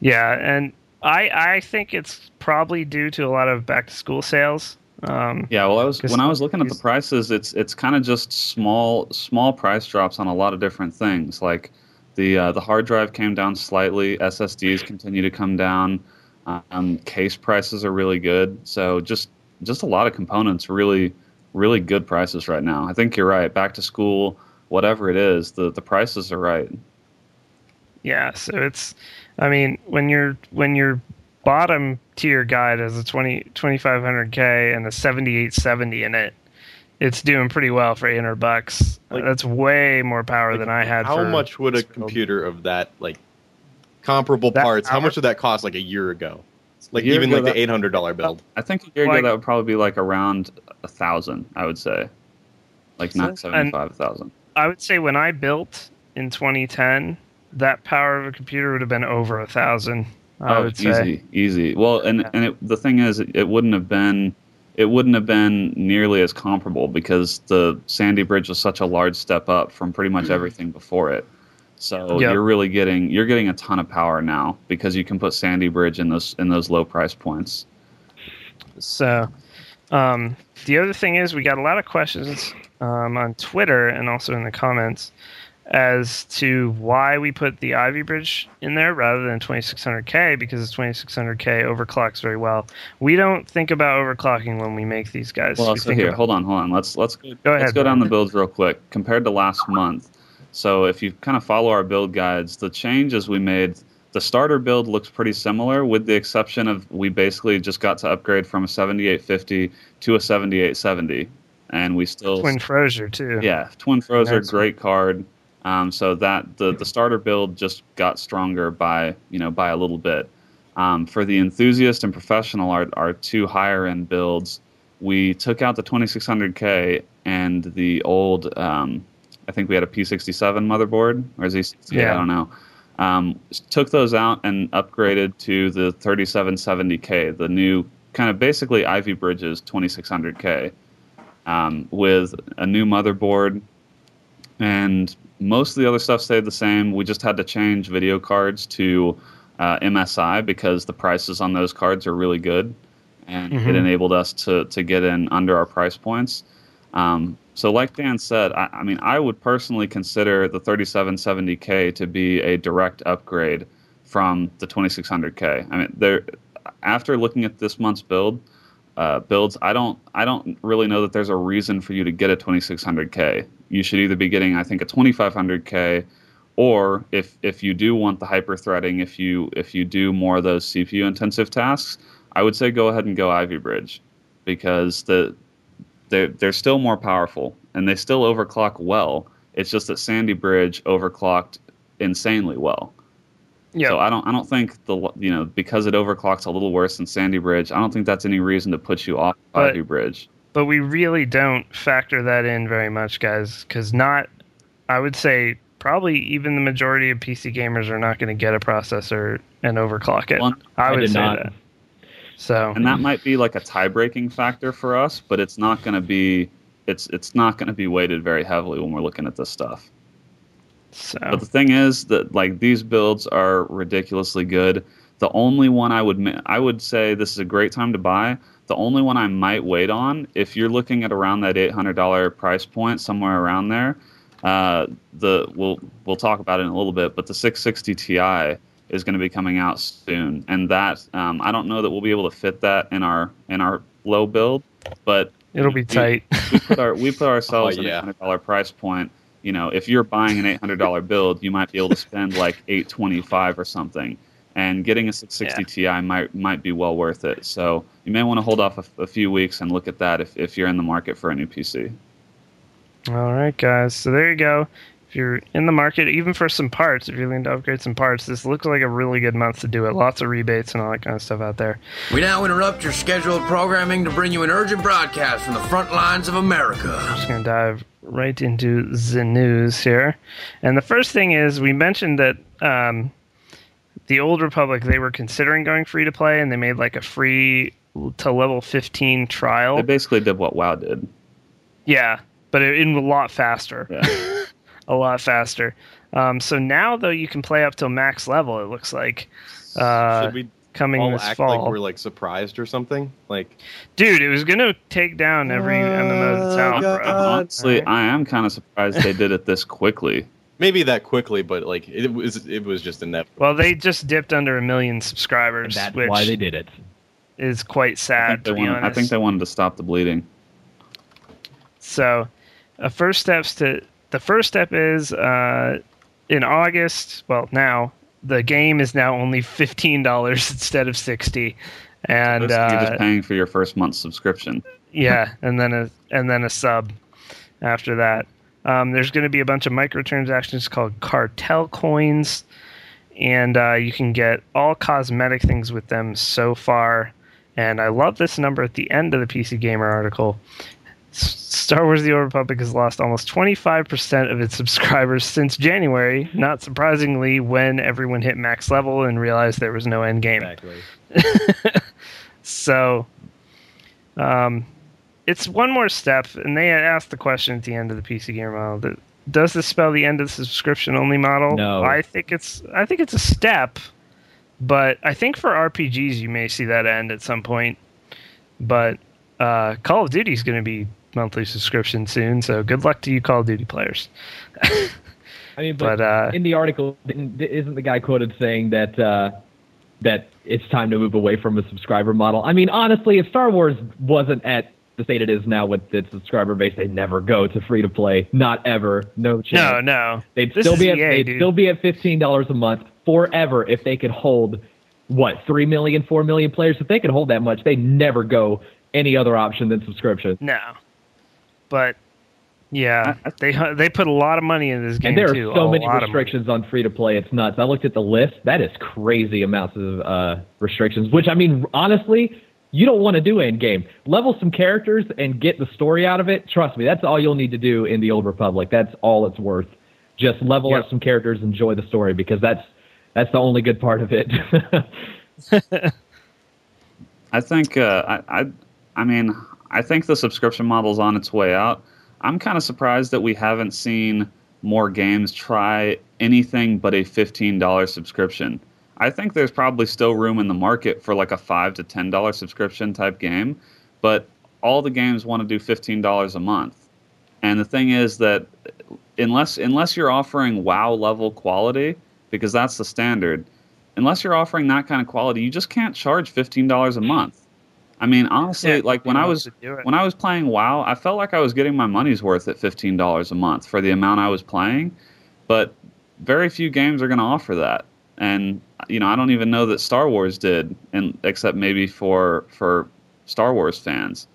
Yeah, and I I think it's probably due to a lot of back to school sales. Um, Yeah, well, I was when I was looking at the prices, it's it's kind of just small small price drops on a lot of different things. Like the uh, the hard drive came down slightly, SSDs continue to come down, um, case prices are really good. So just just a lot of components, really really good prices right now. I think you're right. Back to school, whatever it is, the the prices are right. Yeah, so it's, I mean, when your when your bottom tier guide has a 20 2500K and a 7870 in it, it's doing pretty well for 800 bucks. Like- That's way more power Like, than I had. How for much would a build. computer of that like comparable That parts? How much would that cost like a year ago? Like year even ago, like the eight hundred dollar build. I think a year Like- ago that would probably be like around a thousand. I would say, like So- not seventy five thousand. I would say when I built in 2010, that power of a computer would have been over a thousand. I oh, would easy, say. easy. Well, and Yeah. and it, the thing is, it, it wouldn't have been, it wouldn't have been nearly as comparable because the Sandy Bridge was such a large step up from pretty much everything before it. So Yep. you're really getting you're getting a ton of power now because you can put Sandy Bridge in those in those low price points. So, um, the other thing is, we got a lot of questions um, on Twitter and also in the comments as to why we put the Ivy Bridge in there rather than 2600K because the 2600K overclocks very well. We don't think about overclocking when we make these guys. Well, we so here, about- hold on, hold on. Let's let's Go ahead. let's go down the builds real quick compared to last month. So if you kind of follow our build guides, the changes we made, the starter build looks pretty similar, with the exception of we basically just got to upgrade from a 7850 to a 7870, and we still Twin Frozer too. yeah, Twin Frozer, great card. Um, so that the the starter build just got stronger by you know by a little bit. Um, for the enthusiast and professional, our our two higher end builds, we took out the 2600K and the old. Um, I think we had a P67 motherboard or is he? Yeah. I don't know. Um, took those out and upgraded to the 3770K, the new kind of basically Ivy Bridges 2600K um, with a new motherboard, and most of the other stuff stayed the same. We just had to change video cards to uh, MSI because the prices on those cards are really good, and Mhm. it enabled us to to get in under our price points. Um, so, like Dan said, I, I mean, I would personally consider the 3770K to be a direct upgrade from the 2600K. I mean, there after looking at this month's build uh, builds, I don't I don't really know that there's a reason for you to get a 2600K. You should either be getting I think a 2500K, or if if you do want the hyper threading, if you if you do more of those CPU intensive tasks, I would say go ahead and go Ivy Bridge, because the they're they're still more powerful and they still overclock well. It's just that Sandy Bridge overclocked insanely well. Yeah. So I don't I don't think the you know because it overclocks a little worse than Sandy Bridge. I don't think that's any reason to put you off But- Ivy Bridge. but we really don't factor that in very much, guys, because not, I would say probably even the majority of PC gamers are not going to get a processor and overclock it. Well, I I would say not. that. So and that might be like a tie breaking factor for us, but it's not going to be it's it's not going to be weighted very heavily when we're looking at this stuff. So But the thing is that like these builds are ridiculously good. The only one I would ma- I would say this is a great time to buy. The only one I might wait on if you're looking at around that eight hundred dollar price point, somewhere around there. Uh, the we'll we'll talk about it in a little bit, but the 660 Ti is going to be coming out soon, and that um, I don't know that we'll be able to fit that in our in our low build, but it'll be we- tight. we put our we put ourselves Oh, at yeah. a hundred dollar price point. You know, if you're buying an eight hundred dollar build, you might be able to spend like eight twenty five or something, and getting a six sixty Ti might might be well worth it. So you may want to hold off a, a few weeks and look at that if if you're in the market for a new PC. All right, guys. So there you go. If you're in the market, even for some parts, if you're looking to upgrade some parts, this looks like a really good month to do it. Lots of rebates and all that kind of stuff out there. We now interrupt your scheduled programming to bring you an urgent broadcast from the front lines of America. I'm just going to dive right into the news here. And the first thing is we mentioned that um, the Old Republic, they were considering going free to play and they made like a free to level 15 trial. They basically did what WoW did. Yeah, but it, in a lot faster. Yeah. a lot faster. Um, so now though you can play up till max level. It looks like uh, Should we coming all this act fall. like we're like surprised or something? Like Dude, it was gonna take down every MMO that's out, God. bro. Honestly, Alright. I am kind of surprised they did it this quickly. maybe that quickly, but like it was it was just inevitable. Well, they just dipped under a million subscribers, That's which why they did it. is quite sad to be wanted, honest. I think they wanted to stop the bleeding. So, uh, first steps to the first step is uh, in August. Well, now the game is now only fifteen dollars instead of sixty, and You're uh, just paying for your first month's subscription. yeah, and then a and then a sub after that. Um, there's going to be a bunch of microtransactions called cartel coins, and uh, you can get all cosmetic things with them so far. And I love this number at the end of the PC Gamer article. Star Wars: The Old Republic has lost almost 25% of its subscribers since January. Not surprisingly, when everyone hit max level and realized there was no end game. Exactly. So, um, it's one more step, and they had asked the question at the end of the PC Gamer model: that, Does this spell the end of the subscription-only model? No. I think it's. I think it's a step, but I think for RPGs you may see that end at some point. But uh, Call of Duty is going to be monthly subscription soon, so good luck to you, Call of Duty players. I mean, but, But, uh, in the article, isn't the guy quoted saying that uh, that it's time to move away from a subscriber model? I mean, honestly, if Star Wars wasn't at the state it is now with its subscriber base, they'd never go to free to play. Not ever. No chance. No, no, They'd This still be at EA, they'd dude. still be at fifteen dollars a month forever if they could hold what three million, four million players. If they could hold that much, they'd never go any other option than subscription. no. But yeah, I- I- they they put a lot of money in this game And there are too. so many lot of money. restrictions on free to play. It's nuts. I looked at the list. That is crazy amounts of uh, restrictions. Which I mean, honestly, you don't want to do in game. Level some characters and get the story out of it. Trust me, that's all you'll need to do in the Old Republic. That's all it's worth. Just level Yep. up some characters, enjoy the story because that's that's the only good part of it. I think uh, I, I I mean I think the subscription model is on its way out. I'm kind of surprised that we haven't seen more games try anything but a $15 subscription. I think there's probably still room in the market for like a 5 to $10 subscription type game, but all the games want to do $15 a month. And the thing is that unless unless you're offering WoW level quality, because that's the standard, unless you're offering that kind of quality, you just can't charge fifteen dollars a month. I mean, honestly, Yeah, like when I was to do it. when I was playing WoW, I felt like I was getting my money's worth at fifteen dollars a month for the amount I was playing. But very few games are going to offer that, and you know, I don't even know that Star Wars did, and except maybe for for Star Wars fans.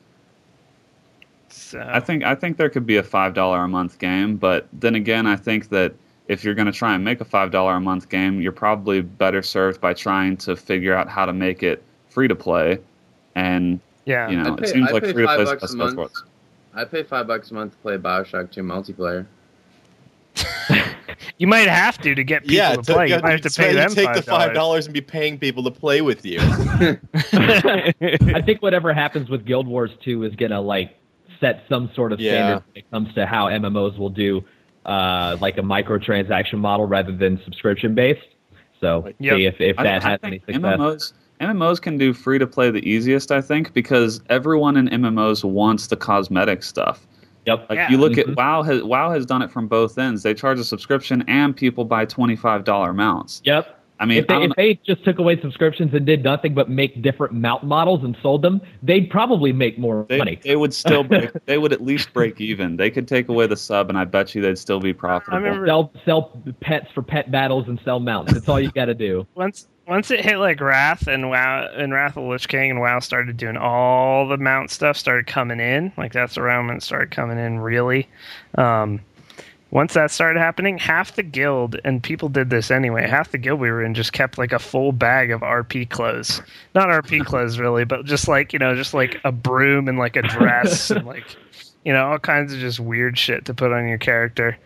So, I think I think there could be a five dollar a month game, but then again, I think that if you're going to try and make a five dollar a month game, you're probably better served by trying to figure out how to make it free to play. And yeah, you know, pay- it seems I like pay free to five play is best a of both month. worlds. I pay five bucks a month to play Bioshock 2 multiplayer. you might have to to get people yeah, to play. You to- might have to pay you them take the five $5. and be paying people to play with you. I think whatever happens with Guild Wars 2 is gonna like set some sort of Yeah. standard when it comes to how MMOs will do uh, like a microtransaction model rather than subscription based. So Yep. see if, if that I has think any success. MMOs MMOs can do free to play the easiest, I think, because everyone in MMOs wants the cosmetic stuff. Yep. Like Yeah. you look Mhm. at WoW has WoW has done it from both ends. They charge a subscription and people buy twenty five dollar mounts. Yep. I mean, if they, I if they just took away subscriptions and did nothing but make different mount models and sold them, they'd probably make more They, money. they would still break, they would at least break even. They could take away the sub, and I bet you they'd still be profitable. I remember- Sell sell pets for pet battles and sell mounts. That's all you got to do. once once it hit like Wrath and WoW and Wrath of the Lich King and WoW started doing all the mount stuff started coming in. Like that's around when it started coming in really. Um, once that started happening, half the guild and people did this anyway. Half the guild we were in just kept like a full bag of RP clothes, not RP clothes really, but just like you know, just like a broom and like a dress and like you know all kinds of just weird shit to put on your character.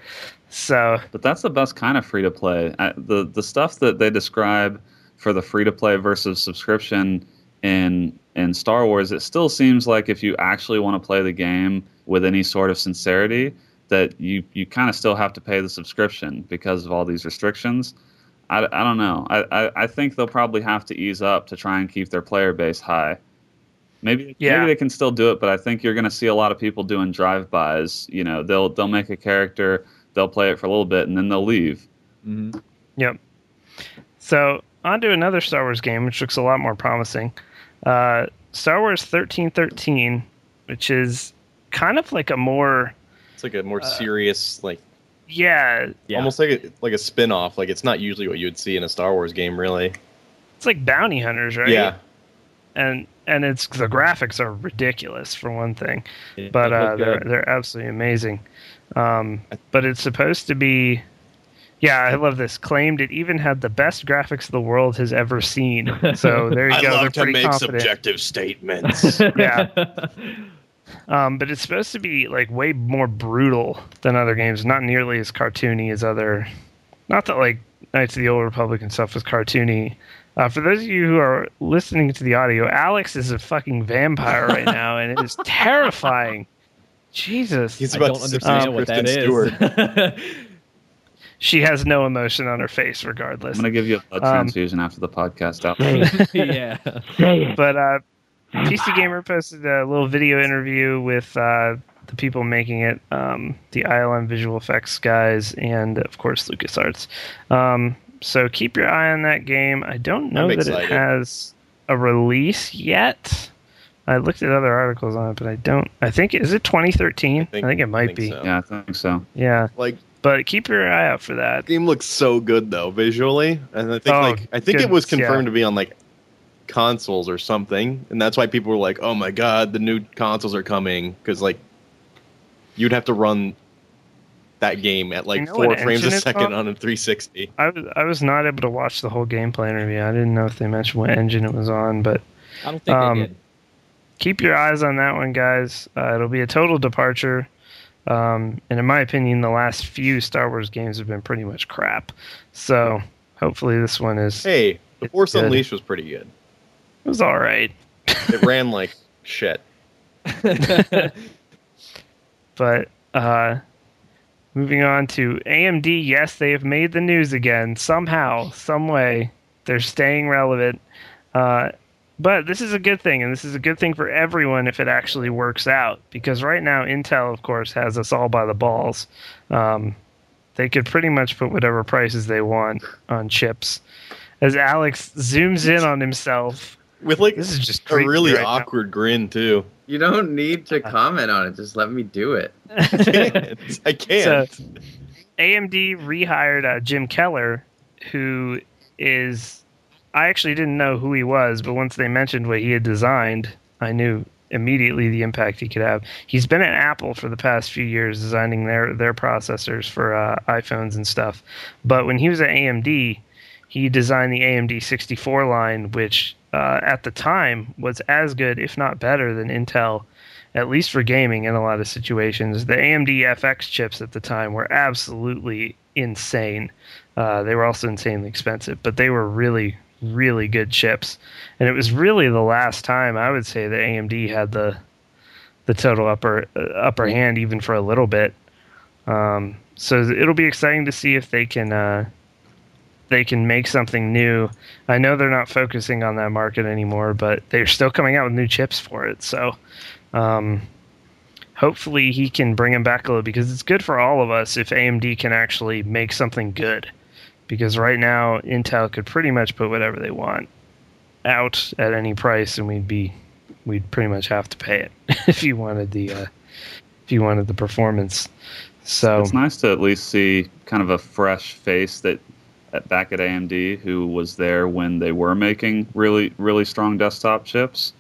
So But that's the best kind of free to play. The the stuff that they describe for the free to play versus subscription in in Star Wars, it still seems like if you actually want to play the game with any sort of sincerity, that you you kind of still have to pay the subscription because of all these restrictions. I, I don't know. I, I, I think they'll probably have to ease up to try and keep their player base high. Maybe Yeah. maybe they can still do it, but I think you're going to see a lot of people doing drive-bys. You know, they'll they'll make a character, they'll play it for a little bit, and then they'll leave. Mhm. Yep. So on to another Star Wars game, which looks a lot more promising. Uh, Star Wars thirteen thirteen, which is kind of like a more It's like a more Uh, serious, like yeah, Yeah. almost like a, like a spin off. Like it's not usually what you would see in a Star Wars game, really. it's like bounty hunters, right? Yeah, and and it's the graphics are ridiculous for one thing, It but uh, they're they're absolutely amazing. Um, but it's supposed to be. Yeah, I love this. Claimed it even had the best graphics the world has ever seen. So there you I go. They're love to pretty make confident. subjective statements. Yeah. Um, but it's supposed to be like way more brutal than other games, not nearly as cartoony as other. Not that like Knights of the Old Republic and stuff was cartoony. Uh, for those of you who are listening to the audio, Alex is a fucking vampire right now, and it is terrifying. Jesus, He's I about don't to understand seduce what that Kristen is. she has no emotion on her face, regardless. I'm going to give you a blood Um, transfusion after the podcast out. yeah. But uh, PC Gamer posted a little video interview with uh, the people making it, um, the ILM Visual Effects guys, and of course LucasArts. Um, so keep your eye on that game. I don't know I'm that excited. it has a release yet. I looked at other articles on it, but I don't. I think is it 2013? I think, it might think be. so. Yeah, I think so. Yeah, Like but keep your eye out for that. game looks so good though visually, and I think Oh, like I think it was goodness, yeah. confirmed to be on like consoles or something, and that's why people were like, "Oh my god, the new consoles are coming!" Because like you'd have to run that game at like You know four frames a second on? on a 360. I was I was not able to watch the whole gameplay interview. I didn't know if they mentioned what engine it was on, but I don't think Um, they did. keep your eyes on that one, guys. Uh, it'll be a total departure. Um, and in my opinion, the last few Star Wars games have been pretty much crap. So hopefully this one is Hey, The Force good. Unleashed was pretty good. It was all right. It ran like shit. But uh, moving on to AMD, yes, they have made the news again somehow, some way. They're staying relevant. Uh, but this is a good thing, and this is a good thing for everyone if it actually works out. Because right now, Intel, of course, has us all by the balls. Um, they could pretty much put whatever prices they want on chips. As Alex zooms in on himself, With like this is just a really right now. awkward grin too. You don't need to comment on it. Just let me do it. I can't. I can't. So, AMD rehired uh, Jim Keller, who is. I actually didn't know who he was, but once they mentioned what he had designed, I knew immediately the impact he could have. He's been at Apple for the past few years designing their their processors for uh, iPhones and stuff. But when he was at AMD, he designed the AMD 64 line, which uh, at the time was as good, if not better, than Intel, at least for gaming in a lot of situations. The AMD FX chips at the time were absolutely insane. Uh, they were also insanely expensive, but they were really, really good chips. And it was really the last time I would say that AMD had the the total upper uh, upper hand, even for a little bit. Um, so it'll be exciting to see if they can uh, they can make something new. I know they're not focusing on that market anymore, but they're still coming out with new chips for it. So um, hopefully he can bring them back a little because it's good for all of us if AMD can actually make something good. Because right now Intel could pretty much put whatever they want out at any price, and we'd be we'd pretty much have to pay it if you wanted the uh, if you wanted the performance. So It's nice to at least see kind of a fresh face that at, back at AMD who was there when they were making really really strong desktop chips.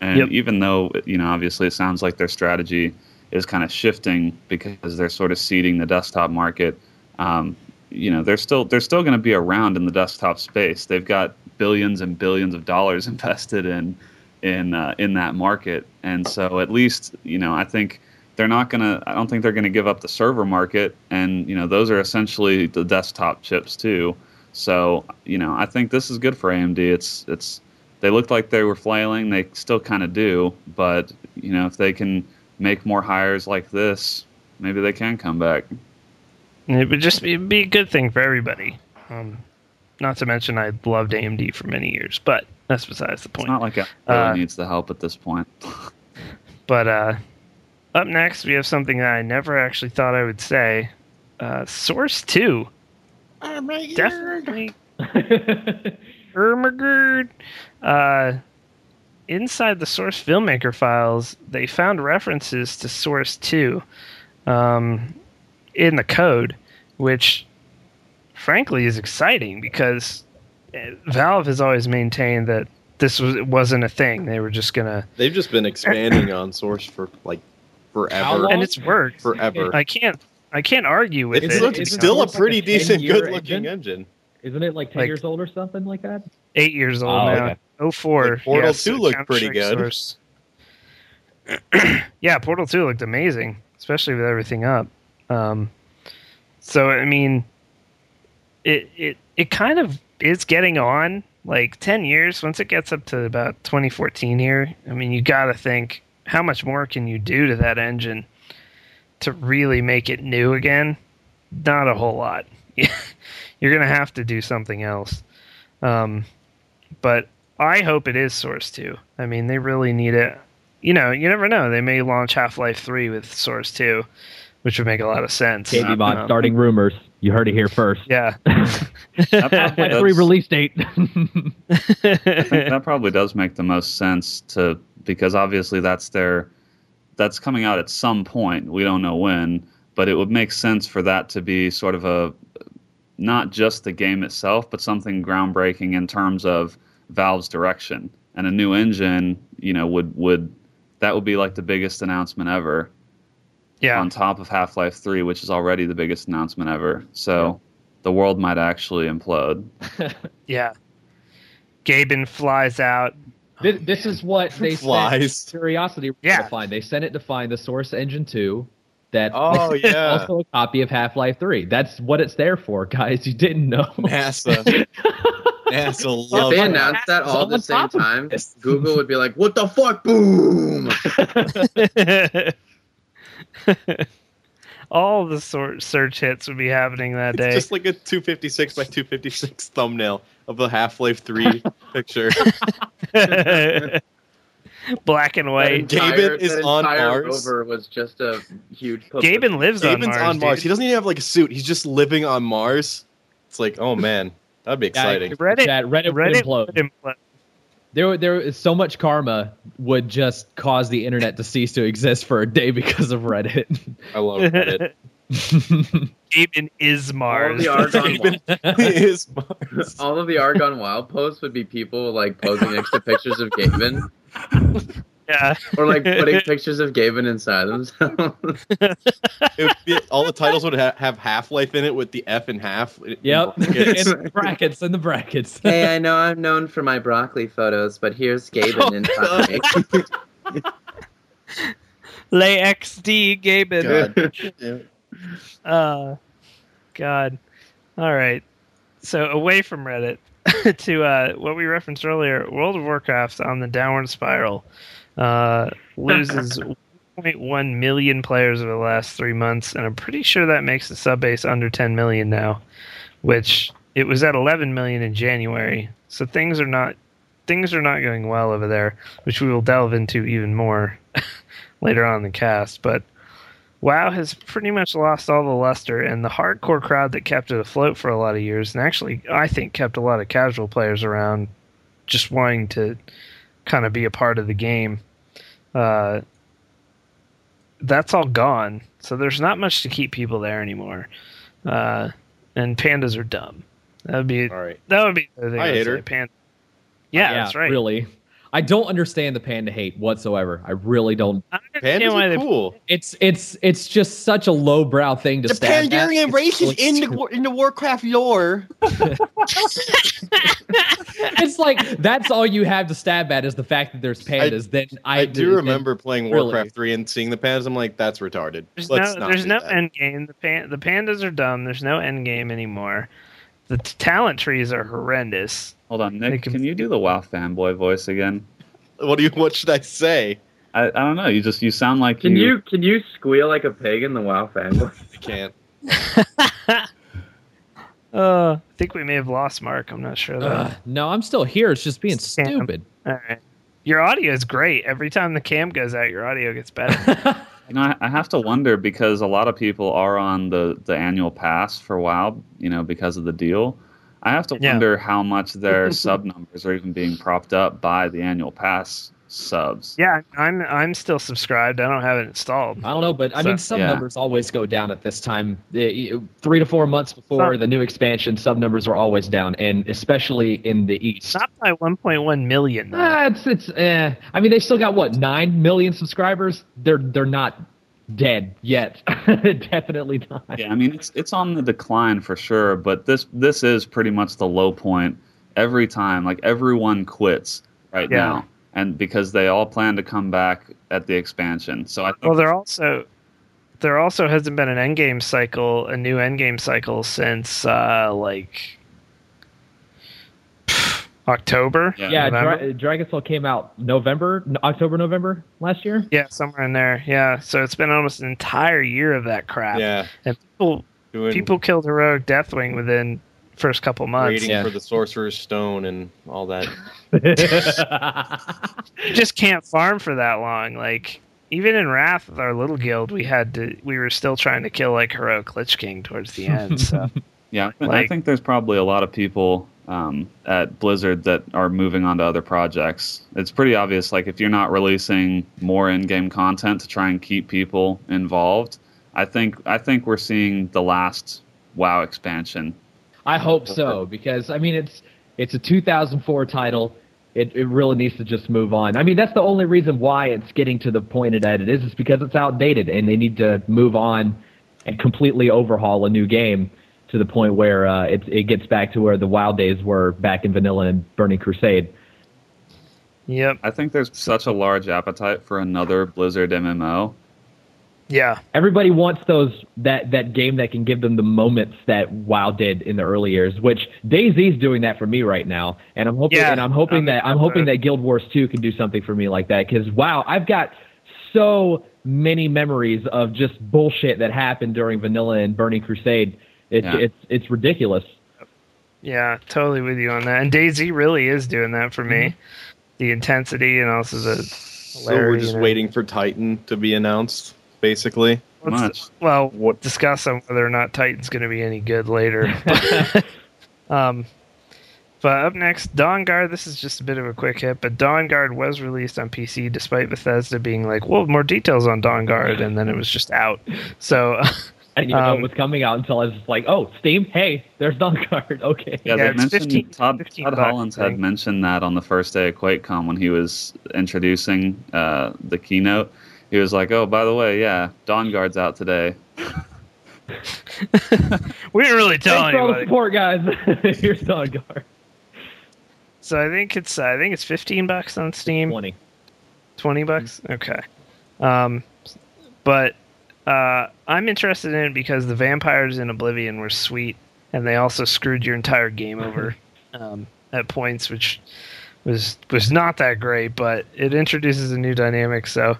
And Yep. even though you know obviously it sounds like their strategy is kind of shifting because they're sort of seeding the desktop market. Um, you know they're still they're still going to be around in the desktop space. They've got billions and billions of dollars invested in in uh, in that market, and so at least you know I think they're not going to. I don't think they're going to give up the server market, and you know those are essentially the desktop chips too. So you know I think this is good for AMD. It's it's they looked like they were flailing. They still kind of do, but you know, if they can make more hires like this, maybe they can come back. It would just be, be a good thing for everybody. Um, not to mention, I loved AMD for many years, but that's besides the It's point. not like it really Uh, needs the help at this point. But uh, up next, we have something that I never actually thought I would say. Uh, Source Two, definitely. Ermagerd. Uh, inside the Source filmmaker files, they found references to Source Two um, in the code, which, frankly, is exciting because uh, Valve has always maintained that this was wasn't a thing. They were just gonna, They've just been expanding on Source for like How forever. and it's worked. Forever. I can't. I can't argue with It's, it. look- Isn't it's still a Source like pretty a decent, good looking engine? engine. Isn't it like ten Like- years old or something like that? eight years old Oh, now. okay. Oh four. Like, Portal yes, 2 looked pretty good. Yeah, Portal Two looked amazing, especially with everything up. Um, so I mean, it it it kind of is getting on. Like ten years, once it gets up to about 2014 here, I mean, you got to think how much more can you do to that engine to really make it new again? Not a whole lot. You're gonna have to do something else. Um, but I hope it is Source 2. I mean, they really need it. You know, you never know. They may launch Half Life 3 with Source 2, which would make a lot of sense. KB Bot Um, starting rumors. You heard it here first. Yeah. That probably Free does- release date. that probably does make the most sense to because obviously that's their that's coming out at some point. We don't know when, but it would make sense for that to be sort of a not just the game itself, but something groundbreaking in terms of Valve's direction. And a new engine, you know, would would that would be like the biggest announcement ever yeah. on top of Half Life 3, which is already the biggest announcement ever. So the world might actually implode. Yeah. Gaben flies out. Oh, this, this is what they Flies. sent Curiosity Yeah. to find. They sent it to find the Source Engine 2 that Oh, is yeah. also a copy of Half-Life 3. That's what it's there for, guys. You didn't know. NASA. NASA If they announced that all at the same time. Google would be like, "What the fuck? Boom!" All the sort search hits would be happening that It's day. just like a 256 by 256 thumbnail of the Half Life 3 picture. Black and white. Gaben is on entire Mars. rover was just a huge. Gaben lives on Mars. on Mars. dude. He doesn't even have like a suit. He's just living on Mars. It's like, oh man, that'd be exciting. Reddit, Chat, Reddit, would Reddit implode. would implode. There, there is so much karma would just cause the internet to cease to exist for a day because of Reddit. I love Reddit. Gaben is All Mars. the Argon, is Mars. all of the Argon Wild posts would be people like posing next to pictures of Gaben, yeah. or like putting pictures of Gaben inside themselves. It would be- all the titles would ha- have Half Life in it with the F in half. in yep, brackets. in the brackets, in the brackets. hey, I know I'm known for my broccoli photos, but here's Gaben inside. Lay XD Gaben. God. Uh, God. All right. So away from Reddit to uh, what we referenced earlier, World of Warcraft on the downward spiral uh, loses 1.1 million players over the last three months, and I'm pretty sure that makes the sub base under 10 million now, which it was at 11 million in January. So things are not things are not going well over there, which we will delve into even more later on in the cast. But WoW has pretty much lost all the luster, and the hardcore crowd that kept it afloat for a lot of years, and actually, I think, kept a lot of casual players around just wanting to kind of be a part of the game. Uh, that's all gone, so there's not much to keep people there anymore. Uh, and pandas are dumb. That would be All right. that would be the thing I I'd hate say. her. Pan- yeah, that's right. Really, I don't understand the panda hate whatsoever. I really don't. I don't understand Pandas why are they cool. It's it's it's just such a lowbrow thing to The stab. Pandaren race is in the in the Warcraft lore. It's like that's all you have to stab at is the fact that there's pandas. then I, I do then- remember playing really. Warcraft 3 and seeing the pandas. I'm like, that's retarded. There's Let's no, not there's no that. end game. The pan, the pandas are dumb. There's no end game anymore. The t- talent trees are horrendous. Hold on, Nick. Can- Can you do the WoW fanboy voice again? What do you? What should I say? I, I don't know. You just you sound like Can you can you squeal like a pig in the WoW fanboy? I can't. Uh, I think we may have lost Mark. I'm not sure. Though. Ugh, no, I'm still here. It's just being Scam. stupid. All right. Your audio is great. Every time the cam goes out, your audio gets better. You know, I, I have to wonder because a lot of people are on the the annual pass for WoW. You know, because of the deal. I have to Yeah. wonder how much their sub numbers are even being propped up by the annual pass subs. yeah, I'm I'm still subscribed. I don't have it installed. I don't know, but I So- mean, sub yeah. numbers always go down at this time. Three to four months before Some- the new expansion, sub numbers are always down, and especially in the east. Not by 1.1 million. Though. Ah, it's it's. Eh. I mean, they still got what nine million subscribers. They're they're not dead yet. Definitely not. Yeah, I mean it's it's on the decline for sure, but this this is pretty much the low point every time. Like everyone quits right Yeah. now, and because they all plan to come back at the expansion. So I think Well, there also there also hasn't been an endgame cycle, a new endgame cycle since uh, like October. Yeah. Yeah, November? Dra- Dragon Soul came out November, October, November last year. Yeah, somewhere in there. Yeah, so it's been almost an entire year of that crap. Yeah, and people doing people killed heroic Deathwing within first couple months. waiting Yeah. for the Sorcerer's Stone and all that. You just can't farm for that long. Like even in Wrath with our little guild, we had to we were still trying to kill like heroic Lich King towards the end. So yeah, I think there's probably a lot of people um, at Blizzard that are moving on to other projects. It's pretty obvious. Like if you're not releasing more in-game content to try and keep people involved, I think I think we're seeing the last WoW expansion. I hope so because I mean it's it's a 2004 title. It it really needs to just move on. I mean that's the only reason why it's getting to the point that it is is because it's outdated and they need to move on and completely overhaul a new game to the point where uh, it it gets back to where the wild days were back in Vanilla and Burning Crusade. yep, I think there's such a large appetite for another Blizzard MMO. Yeah, Everybody wants those that that game that can give them the moments that WoW did in the early years, which DayZ's doing that for me right now, and I'm hoping Yeah, and I'm hoping I'm that I'm excited. hoping that Guild Wars 2 can do something for me like that because wow, I've got so many memories of just bullshit that happened during Vanilla and Burning Crusade. It's Yeah. it's it's ridiculous. yeah, totally with you on that. And DayZ really is doing that for me. Mm-hmm. The intensity and also the So we're just waiting for Titan to be announced, basically. Let's- Much. Well, What- discuss on whether or not Titan's going to be any good later. um, but up next, Dawnguard. This is just a bit of a quick hit, but Dawnguard was released on PC despite Bethesda being like, "Well, more details on Dawnguard," and then it was just out. So, I didn't even know Um, it was coming out until I was like, oh, Steam, hey, there's Dawn Guard. Okay. Yeah, Yeah, they it's mentioned 15 Todd, 15 Todd Hollins I had mentioned that on the first day of QuakeCon when he was introducing uh, the keynote. He was like, "Oh, by the way, yeah, Dawnguard's out today." we didn't really tell Thanks for all the support, guys. Here's Dawnguard. So I think it's uh, I think it's fifteen bucks on Steam. 20. 20 bucks okay um but uh i'm interested in it because the vampires in oblivion were sweet and they also screwed your entire game over um at points which was was not that great but it introduces a new dynamic. So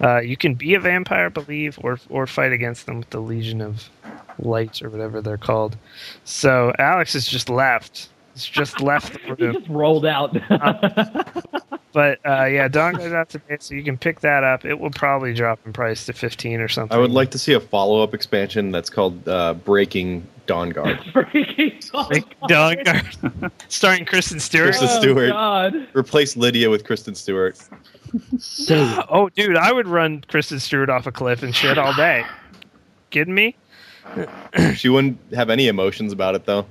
uh you can be a vampire believe or or fight against them with the legion of lights or whatever they're called. So alex has just left He's just left the He just rolled out. but uh, yeah, Don goes out today, so you can pick that up. It will probably drop in price to fifteen or something. I would like to see a follow up expansion that's called uh, Breaking Dawn Guard. Freaking Dawn Like Guard, starring Kristen Stewart. Kristen Oh, God. Replace Lydia with Kristen Stewart. Oh, dude, I would run Kristen Stewart off a cliff and shit all day. Kidding me? She wouldn't have any emotions about it though.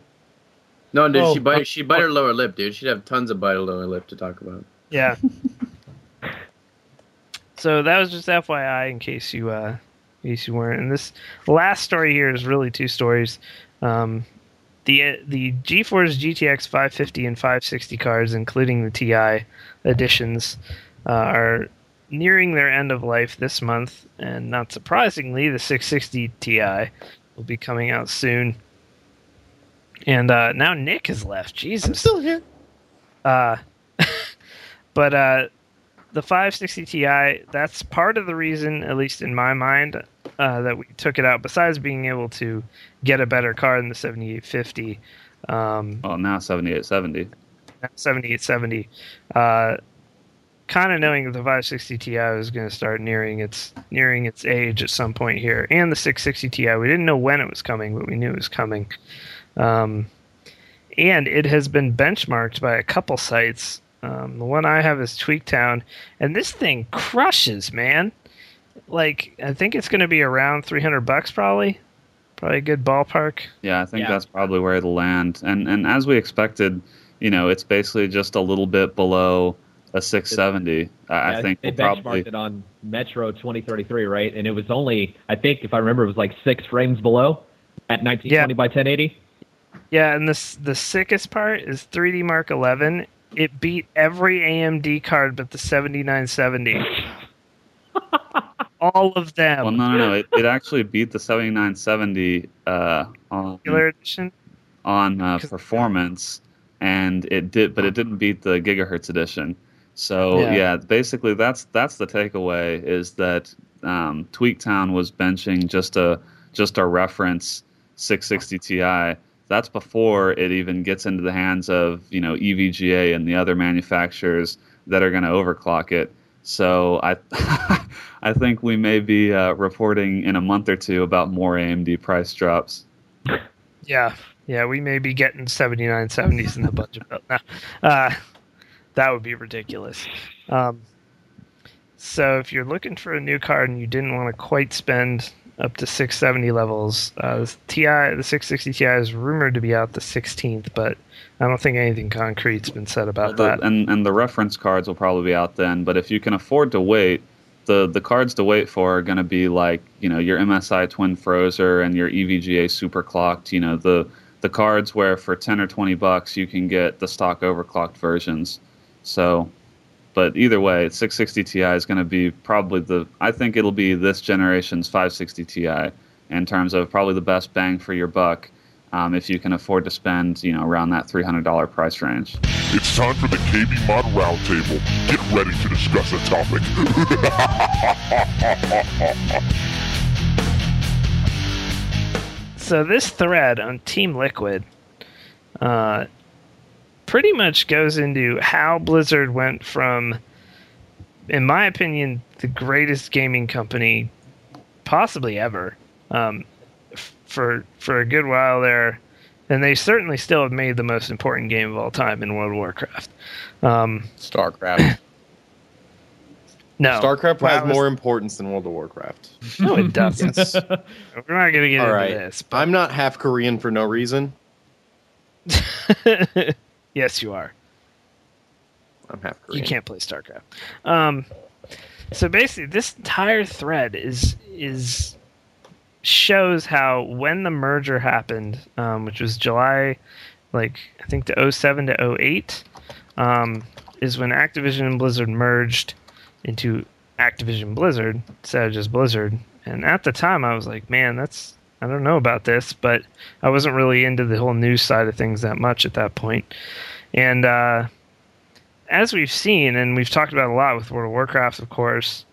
No, dude, Oh, she uh, bite she bite her lower lip, dude. She'd have tons of bite her lower lip to talk about. Yeah. so that was just FYI in case you uh in case you weren't. And this last story here is really two stories. Um the the GeForce GTX 550 and 560 cards, including the TI editions, uh, are nearing their end of life this month, and not surprisingly, the 660 Ti will be coming out soon. And uh, now Nick has left. Jesus. Still here. Uh, but uh, the 560 Ti, that's part of the reason, at least in my mind, uh, that we took it out. Besides being able to get a better car than the 7850, um, Well, now 7870. 7870, uh, kind of knowing that the 560 Ti was going to start nearing its nearing its age at some point here, and the 660 Ti, we didn't know when it was coming, but we knew it was coming. Um, and it has been benchmarked by a couple sites. Um, the one I have is Tweaktown, and this thing crushes, man. Like I think it's going to be around 300 bucks, probably. Probably a good ballpark. Yeah, I think Yeah. that's probably where it'll land. And and as we expected, you know, it's basically just a little bit below a 670. I I Yeah, think they we'll probably benchmarked it on Metro 2033, right? And it was only, I think, if I remember, it was like six frames below at 1920 Yeah. by 1080. Yeah, and this the sickest part is 3D Mark 11. It beat every AMD card but the 7970. All of them. Well, no, no, no. It, it actually beat the 7970 uh, on edition. on uh, 'Cause- performance, and it did, but it didn't beat the gigahertz edition. So Yeah. yeah, basically that's that's the takeaway is that um, Tweaktown was benching just a just a reference 660 Ti. That's before it even gets into the hands of you know EVGA and the other manufacturers that are going to overclock it. So I I think we may be uh, reporting in a month or two about more AMD price drops. Yeah, yeah, we may be getting 7970s in the budget belt now. Uh, that would be ridiculous. Um, so if you're looking for a new card and you didn't want to quite spend up to 670 levels, uh, the Ti, the 660 Ti is rumored to be out the 16th, but I don't think anything concrete's been said about Well, the- that. and and the reference cards will probably be out then. But if you can afford to wait, the the cards to wait for are going to be like you know your MSI Twin Frozer and your EVGA Super Clocked. You know the the cards where for ten or twenty bucks you can get the stock overclocked versions. So, but either way, 660 Ti is going to be probably the I think it'll be this generation's 560 Ti in terms of probably the best bang for your buck. Um, if you can afford to spend, you know, around that three hundred dollar price range. It's time for the KB Mod Roundtable. Get ready to discuss a topic. so this thread on Team Liquid uh, pretty much goes into how Blizzard went from, in my opinion, the greatest gaming company possibly ever um, f- for for a good while there, and they certainly still have made the most important game of all time in World of Warcraft. Um, StarCraft. no, StarCraft WoW has is- more importance than World of Warcraft. No, it doesn't. Yes. We're not going to get All into right. this. I'm not half Korean for no reason. Yes, you are. I'm half Korean. You can't play StarCraft. Um, so basically, this entire thread is is shows how when the merger happened, um, which was July, like I think the 07 to 08, um, is when Activision and Blizzard merged into Activision Blizzard instead of just Blizzard. And at the time, I was like, man, that's I don't know about this, but I wasn't really into the whole news side of things that much at that point. And uh, as we've seen, and we've talked about a lot with World of Warcraft, of course,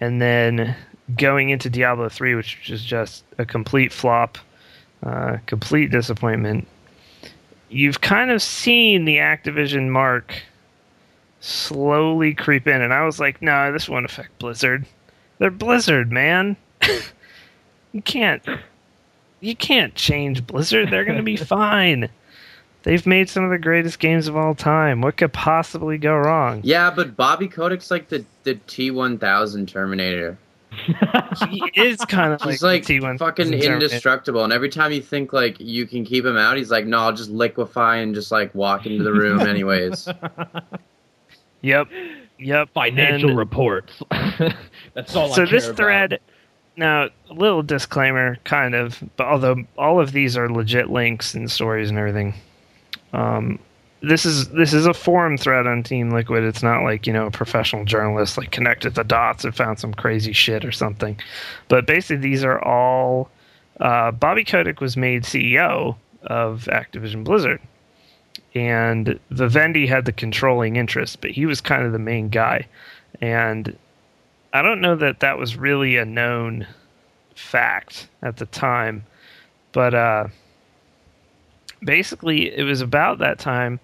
and then going into Diablo 3, which is just a complete flop, uh, complete disappointment, you've kind of seen the Activision mark slowly creep in. And I was like, no, this won't affect Blizzard. They're Blizzard, man. you can't. You can't change Blizzard. They're going to be fine. They've made some of the greatest games of all time. What could possibly go wrong? Yeah, but Bobby Kotick's like the, the T1000 Terminator. He is kind of He's like the T1 fucking Terminator. indestructible, and every time you think like you can keep him out, he's like, "No, I'll just liquefy and just like walk into the room anyways." Yep. Yep. Financial And- reports. That's all. so I this care thread About. Now a little disclaimer kind of but although all of these are legit links and stories and everything um this is this is a forum thread on team liquid it's not like you know a professional journalist like connected the dots and found some crazy shit or something but basically these are all uh, bobby kotick was made ceo of Activision Blizzard. And Vivendi had the controlling interest, but he was kind of the main guy. And I don't know that that was really a known fact at the time, but uh, basically, it was about that time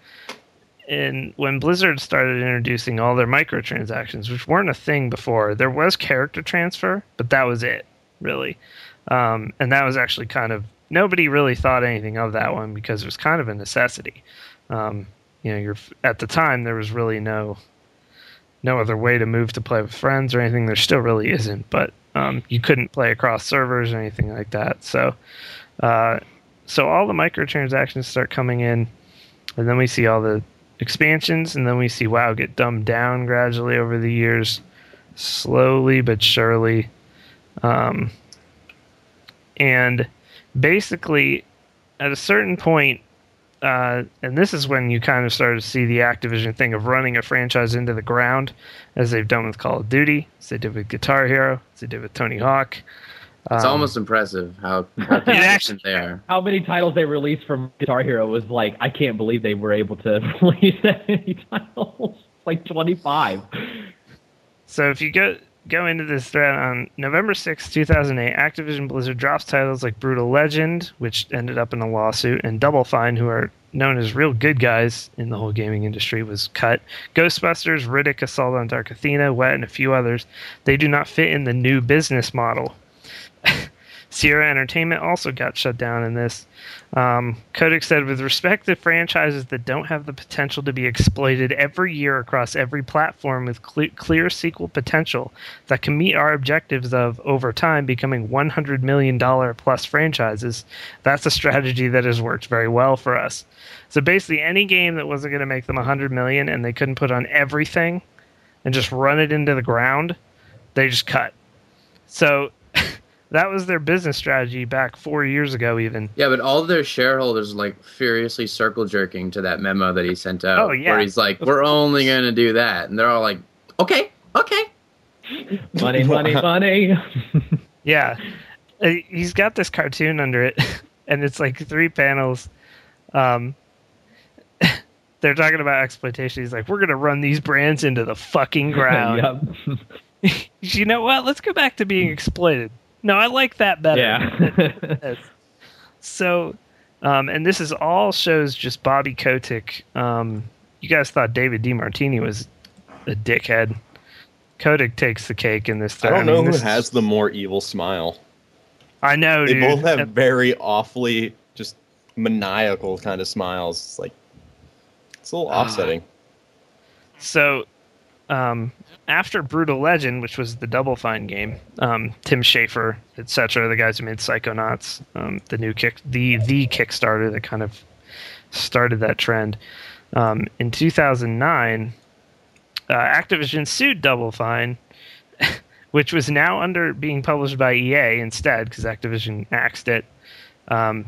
and when Blizzard started introducing all their microtransactions, which weren't a thing before, there was character transfer, but that was it, really. Um, and that was actually kind of nobody really thought anything of that one because it was kind of a necessity. Um, you know, you're at the time there was really no no other way to move to play with friends or anything. There still really isn't, but um, you couldn't play across servers or anything like that. So, uh, so all the microtransactions start coming in, and then we see all the expansions, and then we see WoW get dumbed down gradually over the years, slowly but surely. Um, and basically, at a certain point, uh, and this is when you kind of start to see the Activision thing of running a franchise into the ground, as they've done with Call of Duty, as they did with Guitar Hero, as they did with Tony Hawk. It's Um, almost impressive how, how actually- consistent they are. How many titles they released from Guitar Hero was like, I can't believe they were able to release that many titles. Like 25. So if you go go into this thread on November sixth, 2008, Activision Blizzard drops titles like Brutal Legend, which ended up in a lawsuit, and Double Fine, who are known as real good guys in the whole gaming industry, was cut. Ghostbusters, Riddick, Assault on Dark Athena, Wet, and a few others. They do not fit in the new business model. Sierra Entertainment also got shut down in this. Um, Kotick said, with respect to franchises that don't have the potential to be exploited every year across every platform with cle clear sequel potential that can meet our objectives of, over time, becoming $100 million plus franchises, that's a strategy that has worked very well for us. So basically, any game that wasn't going to make them 100 million and they couldn't put on everything and just run it into the ground, they just cut. So that was their business strategy back four years ago, even. Yeah, but all their shareholders like furiously circle jerking to that memo that he sent out. Oh, yeah. Where he's like, We're only gonna do that. And they're all like, Okay, okay. Money, money, money. Yeah, Uh, he's got this cartoon under it, and it's like three panels. Um, they're talking about exploitation. He's like, "We're gonna run these brands into the fucking ground." You know what? Let's go back to being exploited. No, I like that better. Yeah. So, um, and this is all shows just Bobby Kotick. Um, you guys thought David DeMartini was a dickhead. Kotick takes the cake in this. I don't mean, know who this is- has the more evil smile. I know, They dude. both have And- very awfully just maniacal kind of smiles. It's like it's a little Ah. offsetting. So, um, after Brutal Legend, which was the Double Fine game, um, Tim Schafer, etc., the guys who made Psychonauts, um, the new kick, the the Kickstarter that kind of started that trend. Um, in 2009, uh, Activision sued Double Fine, which was now under being published by EA instead because Activision axed it. Um,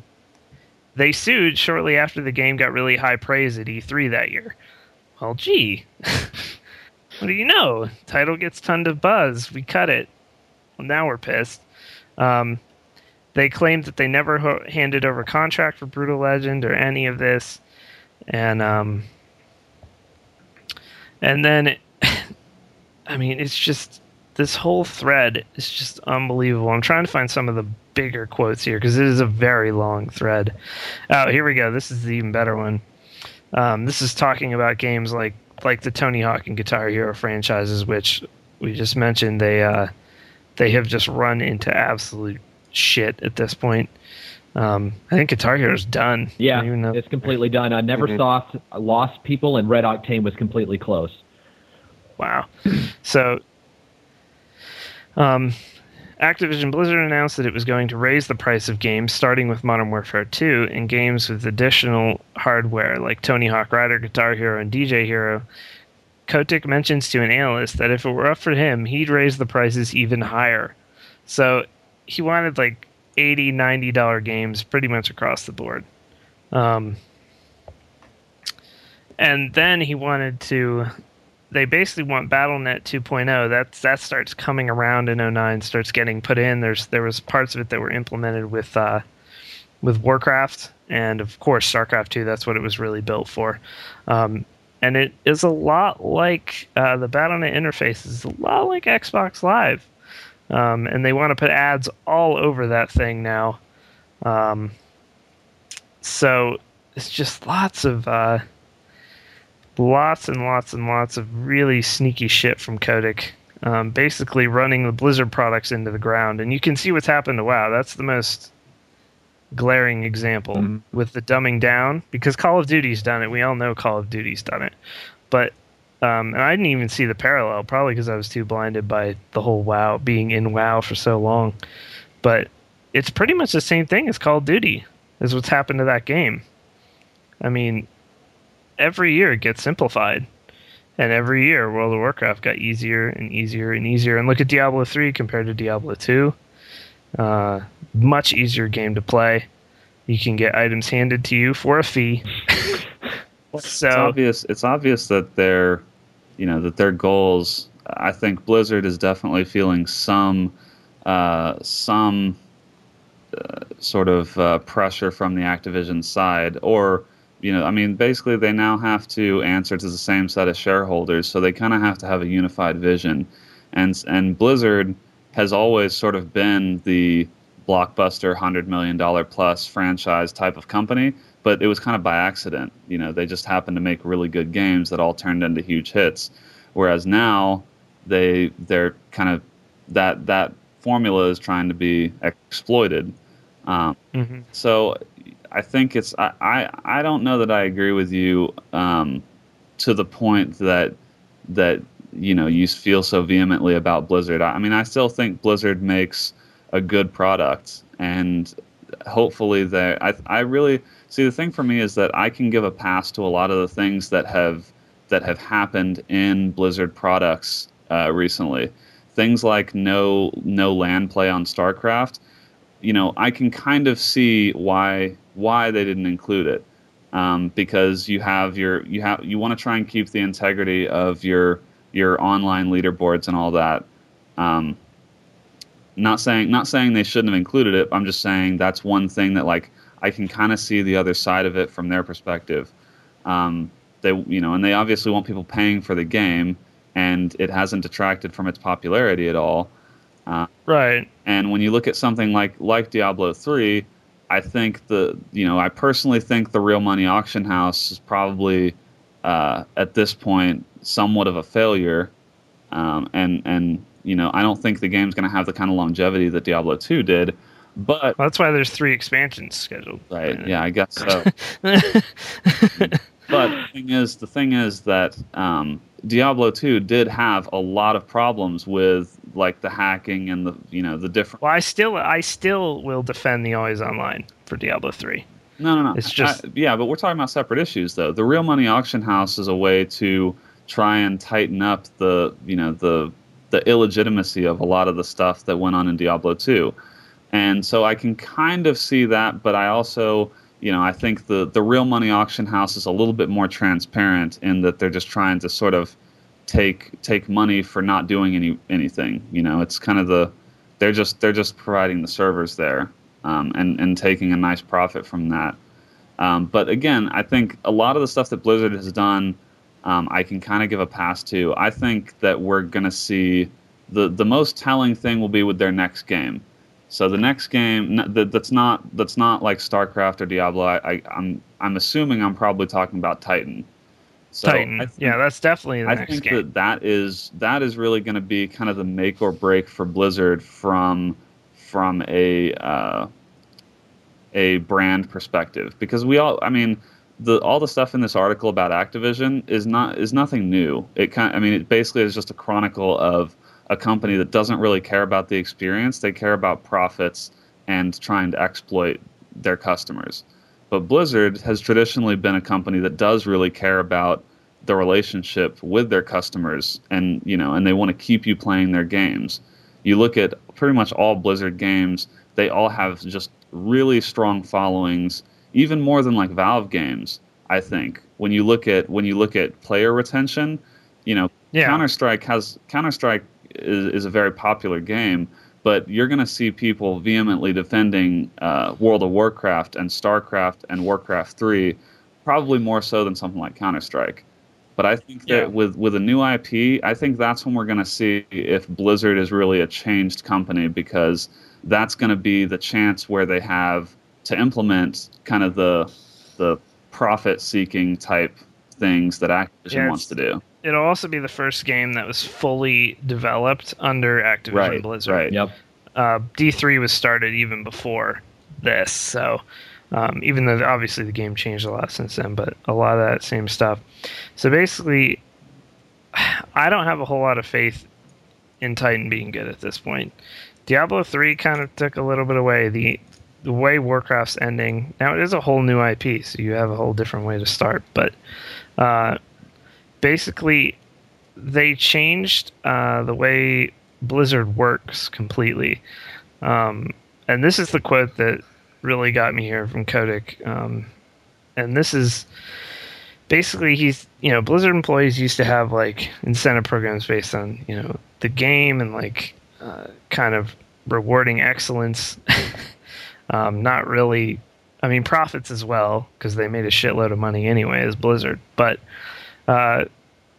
they sued shortly after the game got really high praise at E3 that year. Well, gee, what do you know? Title gets tons of buzz. We cut it. Well, now we're pissed. Um, they claimed that they never ho- handed over contract for Brutal Legend or any of this, and um, and then, I mean, it's just this whole thread is just unbelievable. I'm trying to find some of the bigger quotes here because it is a very long thread. Oh, here we go. This is the even better one. Um, this is talking about games like like the Tony Hawk and Guitar Hero franchises, which we just mentioned. They uh, they have just run into absolute shit at this point. Um, I think Guitar Hero's done. Yeah, know- it's completely done. I never Mhm. saw Lost People, and Red Octane was completely close. Wow. So, um, Activision Blizzard announced that it was going to raise the price of games, starting with Modern Warfare 2, and games with additional hardware like Tony Hawk Rider, Guitar Hero, and DJ Hero. Kotick mentions to an analyst that if it were up for him, he'd raise the prices even higher. So he wanted like 80 90 dollar games pretty much across the board. Um, and then he wanted to they basically want BattleNet 2.0. That's that starts coming around in 09, starts getting put in. There's there was parts of it that were implemented with uh, with Warcraft, and of course StarCraft Two. That's what it was really built for. Um, and it is a lot like uh, the Battle.net interface is a lot like Xbox Live, um, and they want to put ads all over that thing now. Um, so it's just lots of uh, lots and lots and lots of really sneaky shit from Kotick. Um, basically running the Blizzard products into the ground, and you can see what's happened to WoW. That's the most glaring example Mhm. with the dumbing down because Call of Duty's done it. We all know Call of Duty's done it, but um, and I didn't even see the parallel, probably because I was too blinded by the whole WoW being in WoW for so long. But it's pretty much the same thing as Call of Duty, is what's happened to that game. I mean, every year it gets simplified. And every year World of Warcraft got easier and easier and easier. And look at Diablo 3 compared to Diablo 2. Uh, much easier game to play. You can get items handed to you for a fee. it's so obvious. It's obvious that their, you know, that their goals. I think Blizzard is definitely feeling some, uh, some, uh, sort of uh, pressure from the Activision side, or you know, I mean, basically they now have to answer to the same set of shareholders, so they kind of have to have a unified vision, and and Blizzard has always sort of been the blockbuster hundred million dollar plus franchise type of company, but it was kind of by accident. You know, they just happened to make really good games that all turned into huge hits. Whereas now they they're kind of that that formula is trying to be exploited. Um, mhm. so I think it's I, I, I don't know that I agree with you um, to the point that that you know you feel so vehemently about Blizzard. I, I mean I still think Blizzard makes a good product and hopefully they I I really see the thing for me is that I can give a pass to a lot of the things that have that have happened in Blizzard products uh, recently. Things like no no land play on StarCraft you know, I can kind of see why why they didn't include it, um, because you have your you have you want to try and keep the integrity of your your online leaderboards and all that. Um, not saying not saying they shouldn't have included it. I'm just saying that's one thing that like I can kind of see the other side of it from their perspective. Um, they you know, and they obviously want people paying for the game, and it hasn't detracted from its popularity at all. right. And when you look at something like like Diablo three, I think the you know I personally think the real money auction house is probably uh, at this point somewhat of a failure, um, and and you know I don't think the game's going to have the kind of longevity that Diablo two did. But Well, that's why there's three expansions scheduled. right, yeah, I guess so. but the thing is, the thing is that um, Diablo two did have a lot of problems with like the hacking and the you know the different. Well, I still, I still will defend the always online for Diablo three. No, no, no. It's just- I- yeah, but we're talking about separate issues, though. The real money auction house is a way to try and tighten up the, you know, the the illegitimacy of a lot of the stuff that went on in Diablo 2. And so I can kind of see that, but I also, you know, I think the the real money auction house is a little bit more transparent in that they're just trying to sort of take take money for not doing any anything. You know, it's kind of the they're just they're just providing the servers there um, and and taking a nice profit from that. Um, but again, I think a lot of the stuff that Blizzard has done, um, I can kind of give a pass to. I think that we're going to see the the most telling thing will be with their next game. So the next game that's not that's not like StarCraft or Diablo. I, I, I'm I'm assuming I'm probably talking about Titan. So Titan. Think- yeah, that's definitely the I think game. that that is that is really going to be kind of the make or break for Blizzard from from a uh, a brand perspective because we all I mean the all the stuff in this article about Activision is not is nothing new. It kind I mean it basically is just a chronicle of a company that doesn't really care about the experience. They care about profits and trying to exploit their customers. But Blizzard has traditionally been a company that does really care about the relationship with their customers and you know and they want to keep you playing their games. You look at pretty much all Blizzard games, they all have just really strong followings, even more than like Valve games, I think. When you look at when you look at player retention, you know, Yeah. Counter Strike has Counter Strike is, is a very popular game, but you're going to see people vehemently defending uh, World of Warcraft and StarCraft and Warcraft 3, probably more so than something like Counter Strike. But I think that Yeah. with with a new IP, I think that's when we're going to see if Blizzard is really a changed company because that's going to be the chance where they have to implement kind of the the profit seeking type things that Activision Yeah, wants to do. It'll also be the first game that was fully developed under Activision Right, Blizzard. right. Yep. uh, D3 was started even before this. So um, even though obviously the game changed a lot since then, but a lot of that same stuff. So basically, I don't have a whole lot of faith in Titan being good at this point. Diablo 3 kind of took a little bit away. The the way Warcraft's ending now it is a whole new IP, so you have a whole different way to start. But uh, basically, they changed uh, the way Blizzard works completely. Um, and this is the quote that really got me here from Kotick. Um, and this is basically he's you know Blizzard employees used to have like incentive programs based on you know the game and like uh, kind of rewarding excellence. um, not really. I mean profits as well because they made a shitload of money anyway as Blizzard, but. Uh,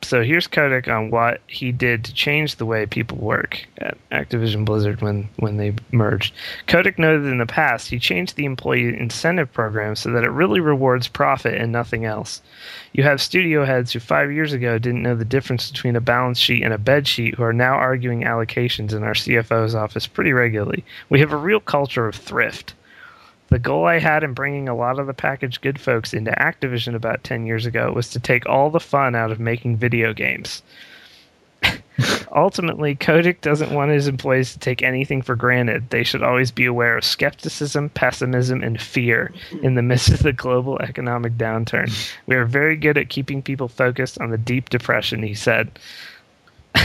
so here's Kotick on what he did to change the way people work at Activision Blizzard when, when they merged. Kotick noted in the past he changed the employee incentive program so that it really rewards profit and nothing else. You have studio heads who five years ago didn't know the difference between a balance sheet and a bed sheet who are now arguing allocations in our CFO's office pretty regularly. We have a real culture of thrift. The goal I had in bringing a lot of the packaged good folks into Activision about 10 years ago was to take all the fun out of making video games. Ultimately, Kotick doesn't want his employees to take anything for granted. They should always be aware of skepticism, pessimism, and fear in the midst of the global economic downturn. We are very good at keeping people focused on the deep depression, he said.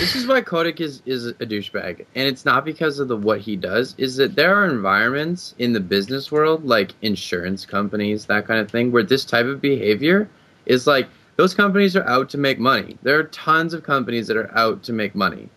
This is why Kotick is is a douchebag, and it's not because of the what he does. Is that there are environments in the business world, like insurance companies, that kind of thing, where this type of behavior is like those companies are out to make money. There are tons of companies that are out to make money.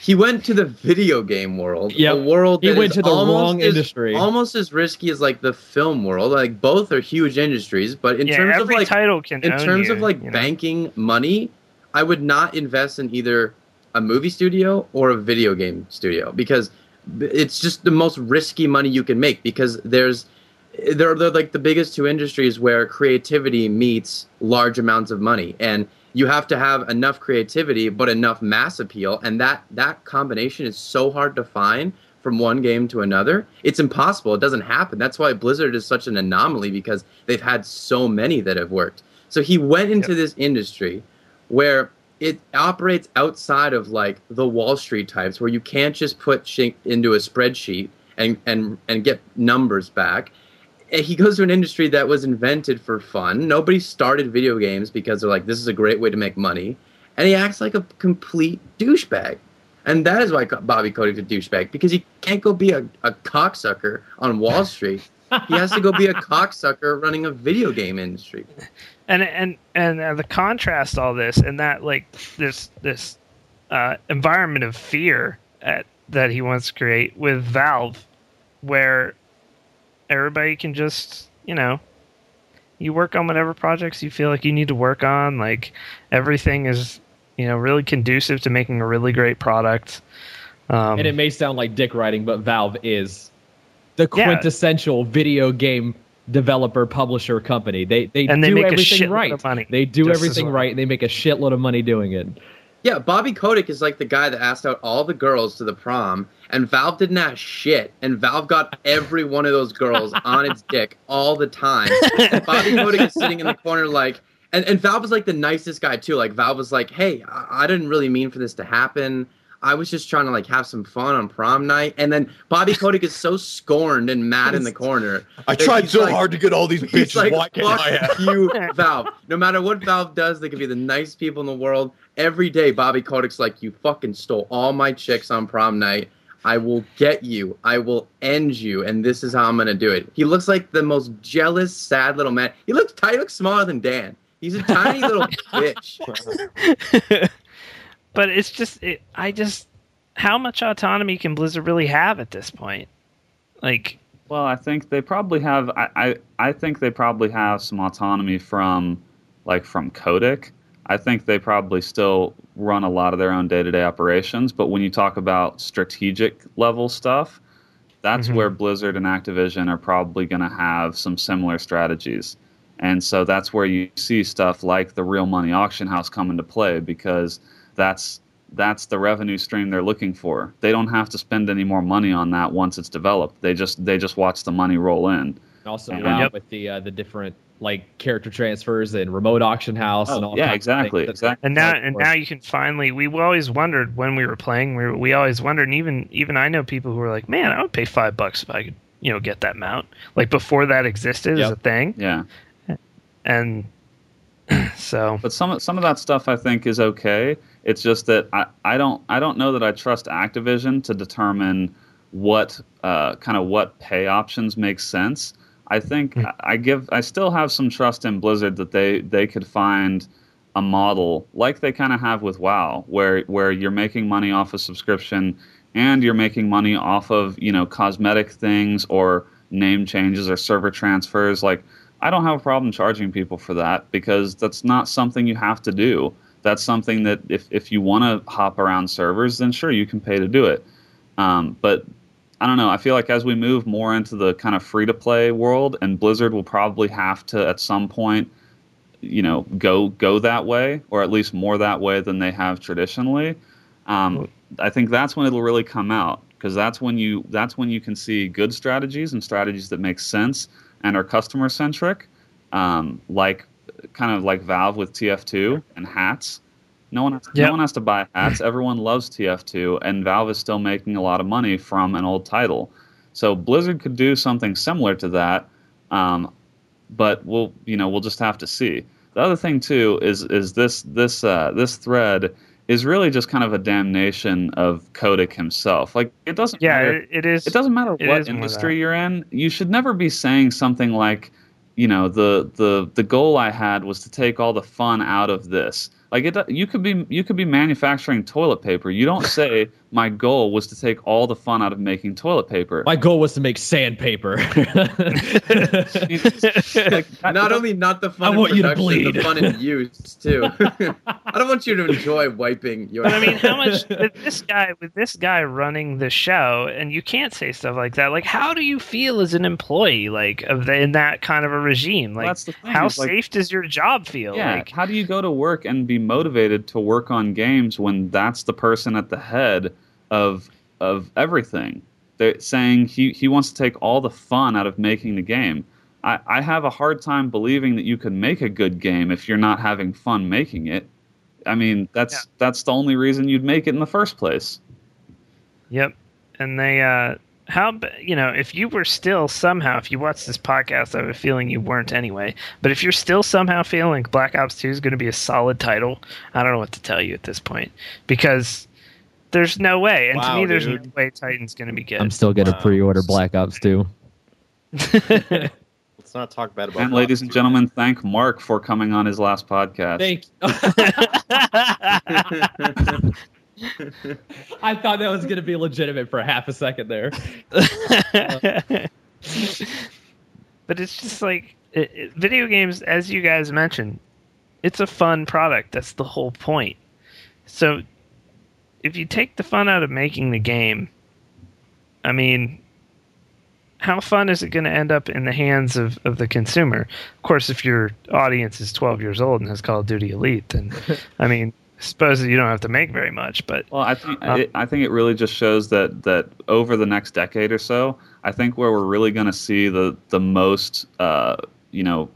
He went to the video game world, Yep. a world He went is to the almost wrong as- industry. almost as risky as like the film world. Like both are huge industries, but in yeah, terms of like title can in terms you, of like you know? banking money, I would not invest in either a movie studio or a video game studio because it's just the most risky money you can make because there's they're, they're like the biggest two industries where creativity meets large amounts of money and you have to have enough creativity but enough mass appeal. And that that combination is so hard to find from one game to another. It's impossible. It doesn't happen. That's why blizzard is such an anomaly because they've had so many that have worked. So he went into this industry where it operates outside of like the wall street types where you can't just put shit into a spreadsheet and and and get numbers back and he goes to an industry that was invented for fun. Nobody started video games because they're like, this is a great way to make money. And he acts like a complete douchebag. And that is why Bobby Kotick's a douchebag because he can't go be a, a cocksucker on Wall Street. he has to go be a cocksucker running a video game industry. and and and uh, the contrast all this and that like this this uh, environment of fear at, that he wants to create with Valve, where everybody can just you know you work on whatever projects you feel like you need to work on. Like everything is you know really conducive to making a really great product. Um, and it may sound like dick writing, but Valve is the Yeah. quintessential video game developer publisher company. They they And they do make a everything shitload right. of money, They do just everything well. right, and they make a shitload of money doing it. Yeah, Bobby Kotick is like the guy that asked out all the girls to the prom, and Valve didn't ask shit, and Valve got every one of those girls on its dick all the time. Bobby Kotick is sitting in the corner like, and, and Valve was like the nicest guy too. Like Valve was like, hey, I, I didn't really mean for this to happen. I was just trying to like have some fun on prom night, and then Bobby Kotick is so scorned and mad in the corner. I tried so like- hard to get all these bitches. like, Why can't fuck I have? you, Valve. No matter what Valve does, they can be the nice people in the world. Every day, Bobby Kotick's like, you fucking stole all my chicks on prom night. I will get you. I will end you, and this is how I'm gonna do it. He looks like the most jealous, sad little man. He looks tiny. He looks smaller than Dan. He's a tiny little bitch. But it's just it, I just how much autonomy can Blizzard really have at this point? Like, Well, I think they probably have. I, I, I think they probably have some autonomy from, like from Kotick. I think they probably still run a lot of their own day-to-day operations. But when you talk about strategic level stuff, that's Mhm. where Blizzard and Activision are probably going to have some similar strategies. And so that's where you see stuff like the real money auction house come into play because that's that's the revenue stream they're looking for. They don't have to spend any more money on that once it's developed. They just they just watch the money roll in. Also, And now now- with the uh, the different like character transfers and remote auction house and Oh, all. yeah, kinds of exactly, things that- exactly. and now and now you can finally. We always wondered when we were playing. We we always wondered. And even even I know people who were like, "Man, I would pay five bucks if I could, you know, get that mount." Like before that existed as a thing, Yeah. and so But some some of that stuff I think is okay. It's just that I, I don't I don't know that I trust Activision to determine what uh, kind of what pay options make sense. I think I- I give I still have some trust in Blizzard that they they could find a model like they kind of have with WoW, where where you're making money off of subscription and you're making money off of you know cosmetic things or name changes or server transfers. Like I don't have a problem charging people for that because that's not something you have to do. That's something that if if you want to hop around servers, then sure you can pay to do it. Um, but I don't know. I feel like as we move more into the kind of free to play world, and Blizzard will probably have to at some point, you know, go go that way, or at least more that way than they have traditionally. Um, I think that's when it'll really come out because that's when you that's when you can see good strategies and strategies that make sense and are customer centric, um, like kind of like Valve with TF2 and hats. No one, Yep. no one has to buy hats. Everyone loves TF2, and Valve is still making a lot of money from an old title. So Blizzard could do something similar to that, um, but we'll you know we'll just have to see. The other thing too is is this this uh, this thread is really just kind of a damnation of Kotick himself. Like it doesn't yeah, matter it, is. it doesn't matter what industry you're in. You should never be saying something like, you know, the the the goal I had was to take all the fun out of this. Like it, you could be you could be manufacturing toilet paper. You don't say my goal was to take all the fun out of making toilet paper. My goal was to make sandpaper. Like, Not only not the fun I in want you to production, bleed. the fun in use too. I don't want you to enjoy wiping your. But I mean, how much with this guy with this guy running the show, and you can't say stuff like that. Like, how do you feel as an employee, like of the, in that kind of a regime? Like, that's the thing, how is, like- safe does your job feel? Yeah. Like, How do you go to work and be motivated to work on games when that's the person at the head of of everything? They're saying he, he wants to take all the fun out of making the game. I, I have a hard time believing that you can make a good game if you're not having fun making it. I mean, that's Yeah. that's the only reason you'd make it in the first place. Yep. And they, uh, how, you know, if you were still somehow, if you watched this podcast, I have a feeling you weren't anyway, but if you're still somehow feeling Black Ops 2 is going to be a solid title, I don't know what to tell you at this point because there's no way. And to Wow, me, there's dude. no way Titan's going to be good. I'm still gonna Wow. pre-order Black Ops 2. Let's not talk bad about. And ladies and gentlemen, thank Mark for coming on his last podcast. Thank. You. I thought that was gonna be legitimate for half a second there. but it's just like it, it- video games, as you guys mentioned, it's a fun product. That's the whole point. So if you take the fun out of making the game, I mean, how fun is it going to end up in the hands of, of the consumer? Of course, if your audience is 12 years old and has Call of Duty Elite, then, I mean, I suppose you don't have to make very much, but Well, I think Um, it, I think it really just shows that that over the next decade or so, I think where we're really going to see the the most uh, you know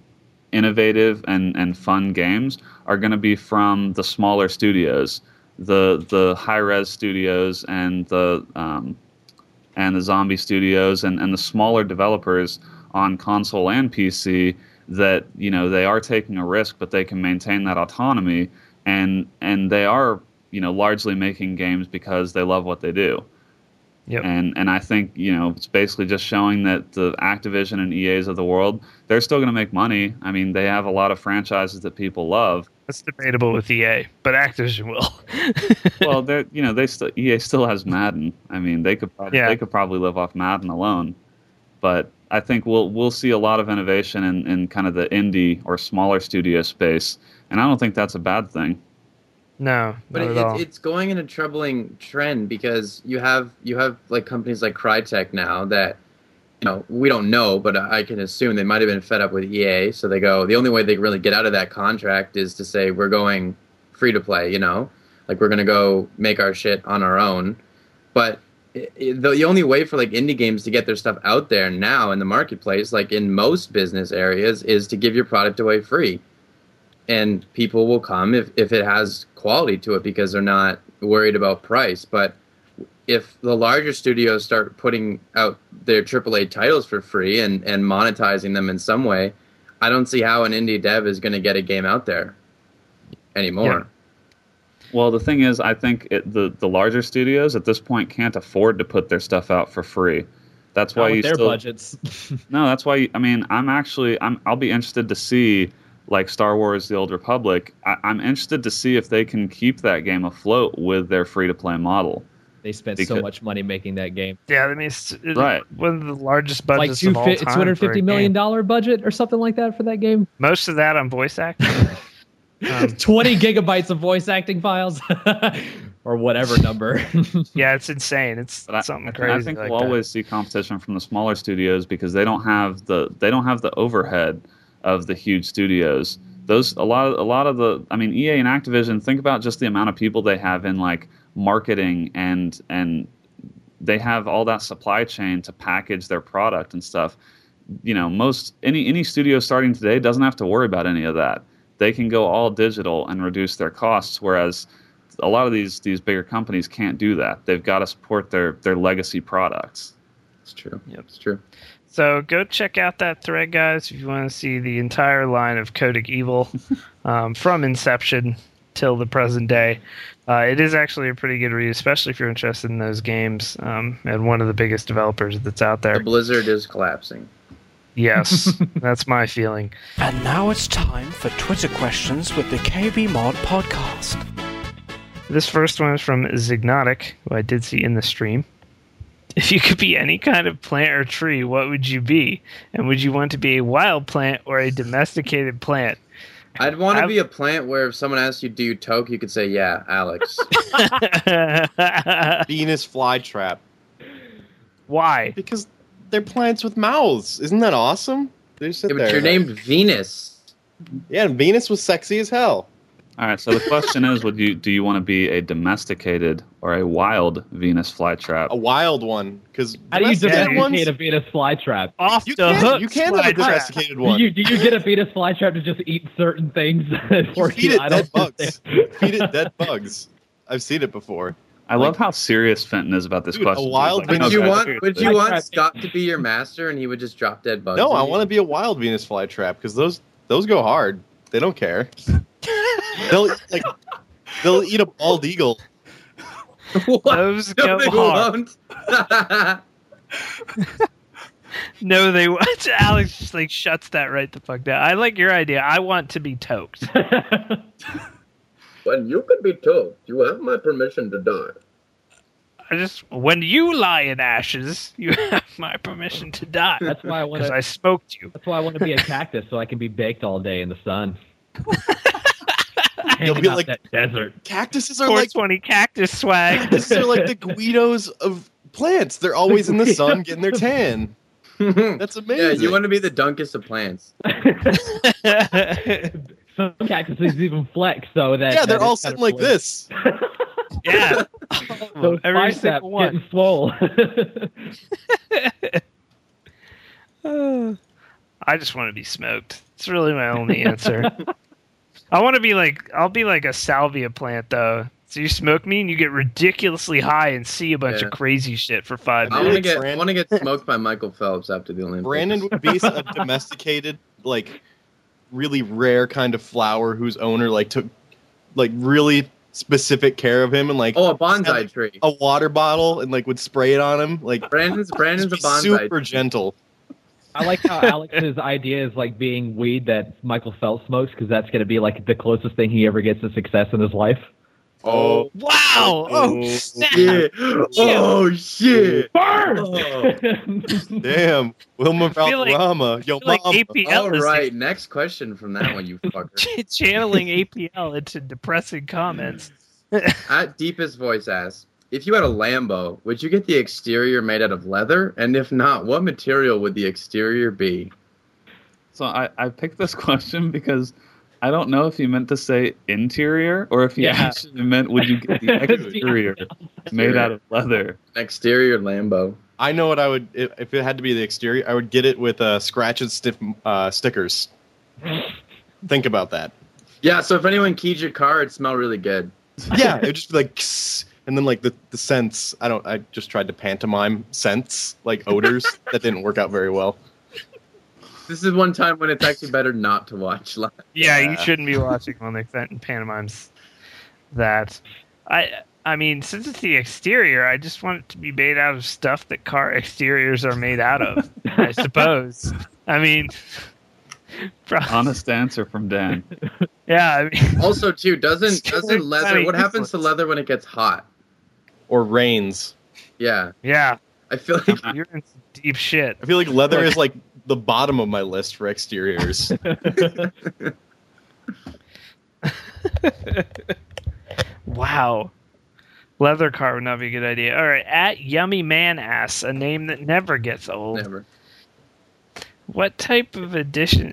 innovative and and fun games are going to be from the smaller studios, the the Hi-Rez studios and the um, and the zombie studios and, and the smaller developers on console and PC that you know they are taking a risk but they can maintain that autonomy. And and they are you know largely making games because they love what they do Yep. And and I think you know it's basically just showing that the Activision and EA's of the world they're still going to make money. I mean, they have a lot of franchises that people love. That's debatable with EA, but Activision will. well, they're you know they still EA still has Madden. I mean, they could probably, Yeah. they could probably live off Madden alone. But I think we'll we'll see a lot of innovation in, in kind of the indie or smaller studio space, and I don't think that's a bad thing. No, But it, all. it's going in a troubling trend because you have you have like companies like Crytek now that you know we don't know, but I can assume they might have been fed up with EA, so they go the only way they can really get out of that contract is to say we're going free to play, you know, like we're gonna go make our shit on our own. But i i the, the only way for like indie games to get their stuff out there now in the marketplace, like in most business areas, is to give your product away free and people will come if, if it has quality to it because they're not worried about price. But if the larger studios start putting out their AAA titles for free and, and monetizing them in some way, I don't see how an indie dev is going to get a game out there anymore. Well, the thing is, I think it, the the larger studios at this point can't afford to put their stuff out for free. That's Not why with you their still, budgets. No, that's why. You, I mean, I'm actually I'm I'll be interested to see like Star Wars: The Old Republic. I, I'm interested to see if they can keep that game afloat with their free to play model. They spent so much money making that game. yeah, I mean, it's it- Right. one of the largest Like budgets two of all fi- time. two hundred for a fifty million game. dollar budget or something like that for that game. Most of that on voice acting. um, Twenty gigabytes of voice acting files, or whatever number. yeah, it's insane. It's But something I, crazy. I think like we'll that. always see competition from the smaller studios because they don't have the they don't have the overhead of the huge studios. Those a lot of, a lot of the I mean EA and Activision. Think about just the amount of people they have in like marketing and and they have all that supply chain to package their product and stuff. You know, most any any studio starting today doesn't have to worry about any of that. They can go all digital and reduce their costs, whereas a lot of these these bigger companies can't do that. They've got to support their their legacy products. It's true. Yep. It's true. So go check out that thread, guys, if you want to see the entire line of Kotick Evil um, from inception till the present day. Uh, it is actually a pretty good read, especially if you're interested in those games um, and one of the biggest developers that's out The there. blizzard is collapsing. Yes, that's my feeling. And now it's time for Twitter questions with the KB Mod Podcast. This first one is from Zignotic, who I did see in the stream. If you could be any kind of plant or tree, what would you be? And would you want to be a wild plant or a domesticated plant? I'd want to I've- be a plant where if someone asked you, "Do you toke?" you could say, "Yeah, Alex." Venus flytrap. Why? Because they're plants with mouths. Isn't that awesome? They sit yeah, but there, you're named Venus. Yeah, and Venus was sexy as hell. All right. So the question is, would you do you want to be a domesticated or a wild Venus flytrap? A wild one. Because How do you domesticate domesticate a Venus flytrap? Off You the can, hook. you can have a slide trap. domesticated Do one. you, do you get a Venus flytrap to just eat certain things? for feed you? it I dead bugs. Feed it dead bugs. I've seen it before. I love how serious Fenton is about this Dude, a wild He's like, Would you want? Would you want. Scott to be your master and he would just drop dead bugs? No, I you? want to be a wild Venus flytrap because those those go hard. They don't care. They'll like they'll eat a bald eagle. What? Those No, go they hard. won't. No, they won't. Alex just like shuts that right the fuck down. I like your idea. I want to be toked. when you could be told, you have my permission to die. I just when you lie in ashes, you have my permission to die That's why I want because to. I smoked you. That's why I want to be a cactus so I can be baked all day in the sun. You'll be like- that desert. Cactuses are like twenty cactus swag. cactuses are like the Guidos of plants. They're always in the sun getting their tan. That's amazing. yeah, amazing. you want to be the dunkest of plants. Some cactuses even flex so that yeah, they're that all it's sitting like this. yeah. Those Every biceps single one. getting swole. I just want to be smoked. It's really my only answer. I want to be like I'll be like a salvia plant though. So you smoke me and you get ridiculously high and see a bunch Yeah. of crazy shit for five I minutes. want to get. I want to get smoked by Michael Phelps after the Olympics. Brandon would be a domesticated, like really rare kind of flower whose owner like took like really specific care of him and like Oh, a bonsai had, tree. a water bottle and like would spray it on him. Like Brandon's Brandon's a bonsai. super gentle. I like how Alex's idea is like being weed that Michael Phelps smokes because that's going to be like the closest thing he ever gets to success in his life. Oh, Wow! Oh, oh snap! shit! Oh shit! Oh. Damn, Wilmer feel like- Valderrama, yo I like. APL All is next question from that one, you fucker. channeling APL into depressing comments. At deepest voice asks, if you had a Lambo, would you get the exterior made out of leather? And if not, what material would the exterior be? So I, I picked this question because I don't know if you meant to say interior or if you Yeah. actually meant would you get the exterior made out of leather. Exterior Lambo. I know what I would if, if it had to be the exterior. I would get it with uh, scratch and stiff uh, stickers. Think about that. Yeah, so if anyone keyed your car, it'd smell really good. Yeah, it would just be like, "Kss," and then like the the scents. I don't. I just tried to pantomime scents like odors. that didn't work out very well. This is one time when it's actually better not to watch live. Yeah, you shouldn't be watching when they Fenton pantomimes that. I I mean, since it's the exterior, I just want it to be made out of stuff that car exteriors are made out of. I suppose. I mean, pro- Honest answer from Dan. yeah. I mean, Also, too, doesn't doesn't leather? What happens to leather when it gets hot? Or rains. Yeah, yeah, I feel like you're in deep shit. I feel like leather is like the bottom of my list for exteriors. Wow. Leather car would not be a good idea. All right, at Yummy Man Ass, a name that never gets old. never. What type of addition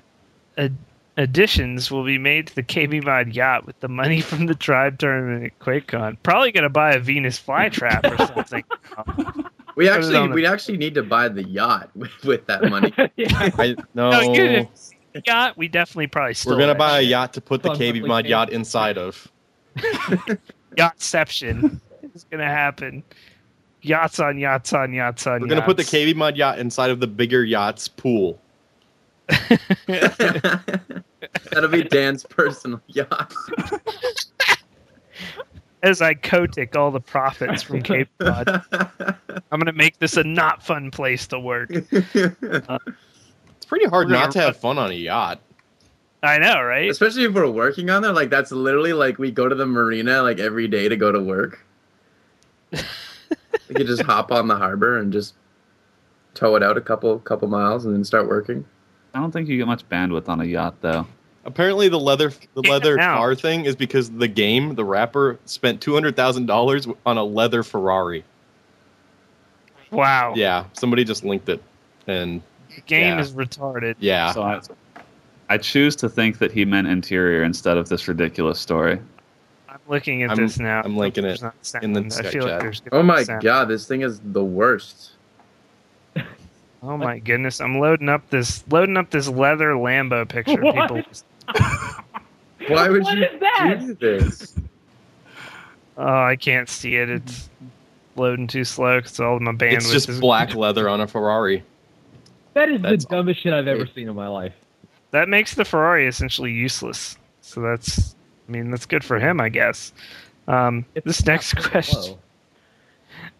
ad, additions will be made to the KB Mod yacht with the money from the Tribe tournament at QuakeCon? Probably gonna buy a Venus flytrap or something. We actually on the- we actually need to buy the yacht with, with that money. yeah. I no. No, you didn't see the yacht. We definitely probably stole We're gonna that buy a yacht to put the Fun KB Mod payment. yacht inside of. yachtception. is gonna happen. Yachts on yachts on yachts on. We're gonna put the yachts. KB Mod yacht inside of the bigger yacht's pool. That'll be Dan's personal yacht. as I Kotick all the profits from Cape Cod. I'm gonna make this a not fun place to work. It's pretty hard not to have fun on a yacht. I know, right? Especially if we're working on there, like that's literally like we go to the marina like every day to go to work. we could just hop on the harbor and just tow it out a couple couple miles and then start working. I don't think you get much bandwidth on a yacht though. Apparently, the leather the Yeah, leather now. car thing is because the game, the rapper, spent two hundred thousand dollars on a leather Ferrari. Wow. Yeah, somebody just linked it, and The game Yeah. is retarded. yeah, So I, I choose to think that he meant interior instead of this ridiculous story. I'm looking at I'm- this now. I'm linking it There's not in the I feel like chat. there's gonna Oh be my sound. god, this thing is the worst. Oh my goodness! I'm loading up this loading up this leather Lambo picture. What? People, Why would What you is that? do this? oh, I can't see it. It's loading too slow because all of my bandwidth it's just is black leather on a Ferrari. That is That's the dumbest shit I've ever seen in my life. that makes the Ferrari essentially useless. So that's, I mean, that's good for him, I guess. Um, this next question, Whoa.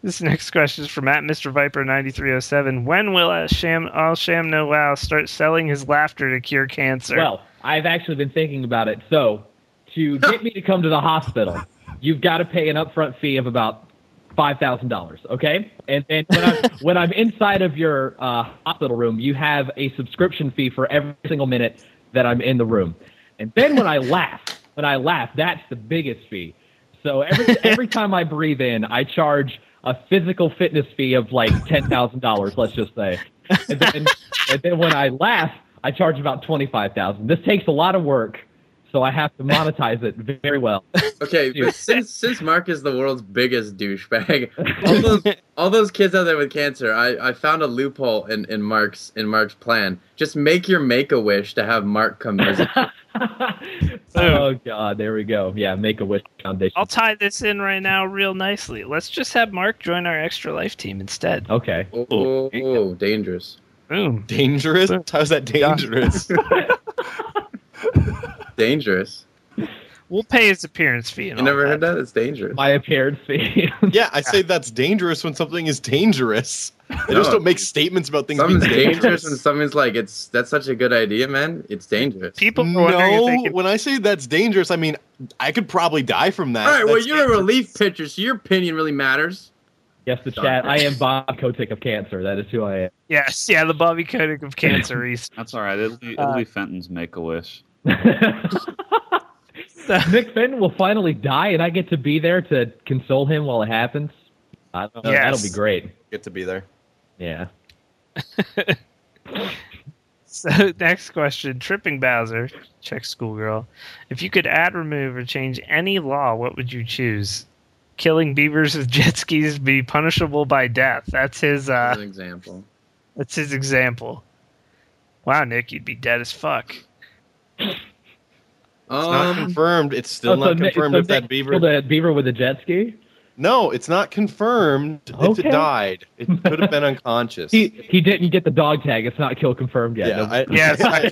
This next question is from at Mr. Viper ninety three oh seven. When will Al Sham, All Sham No Wow start selling his laughter to cure cancer? Well, I've actually been thinking about it. So, to get me to come to the hospital, you've got to pay an upfront fee of about five thousand dollars. Okay, and then when I'm, when I'm inside of your uh, hospital room, you have a subscription fee for every single minute that I'm in the room. And then when I laugh, when I laugh, that's the biggest fee. So every every time I breathe in, I charge a physical fitness fee of like ten thousand dollars. Let's just say, and then and then when I laugh, I charge about twenty five thousand. This takes a lot of work, so I have to monetize it very well. Okay, but since since Mark is the world's biggest douchebag, all those all those kids out there with cancer, I, I found a loophole in, in Mark's in Mark's plan. Just make your make a wish to have Mark come visit. oh God, there we go. Yeah, Make a Wish Foundation. I'll tie this in right now, real nicely. Let's just have Mark join our extra life team instead. Okay. Oh, oh, oh, dangerous, Boom. Dangerous? How's that dangerous? dangerous. We'll pay his appearance fee. And You never all heard that? It's dangerous. My appearance fee. Yeah, I say that's dangerous when something is dangerous. They just don't make statements about things Something's being dangerous dangerous. and something's like it's that's such a good idea, man. It's dangerous. People are wondering if they No, can when I say that's dangerous, I mean I could probably die from that. All right, well, you're a relief pitcher, so your opinion really matters. yes, the chat. I am Bob Kotick of cancer. That is who I am. Yes, yeah, the Bobby Kotick of cancer. Reese. That's all right. It'll be, it'll Uh, be Fenton's Make a Wish. Nick Finn will finally die, and I get to be there to console him while it happens. I don't know. Yes. That'll be great. Get to be there. Yeah. So next question, Tripping Bowser, check schoolgirl. If you could add, remove, or change any law, what would you choose? Killing beavers with jet skis be punishable by death. That's his. Uh an example. That's his example. Wow, Nick, you'd be dead as fuck. It's not Um, confirmed. It's still Oh, so not confirmed so if that beaver. killed a beaver with a jet ski. No, it's not confirmed if Okay. it died. It could have been unconscious. He he didn't get the dog tag. It's not kill confirmed yet. yeah, No- I, Yeah, it's not.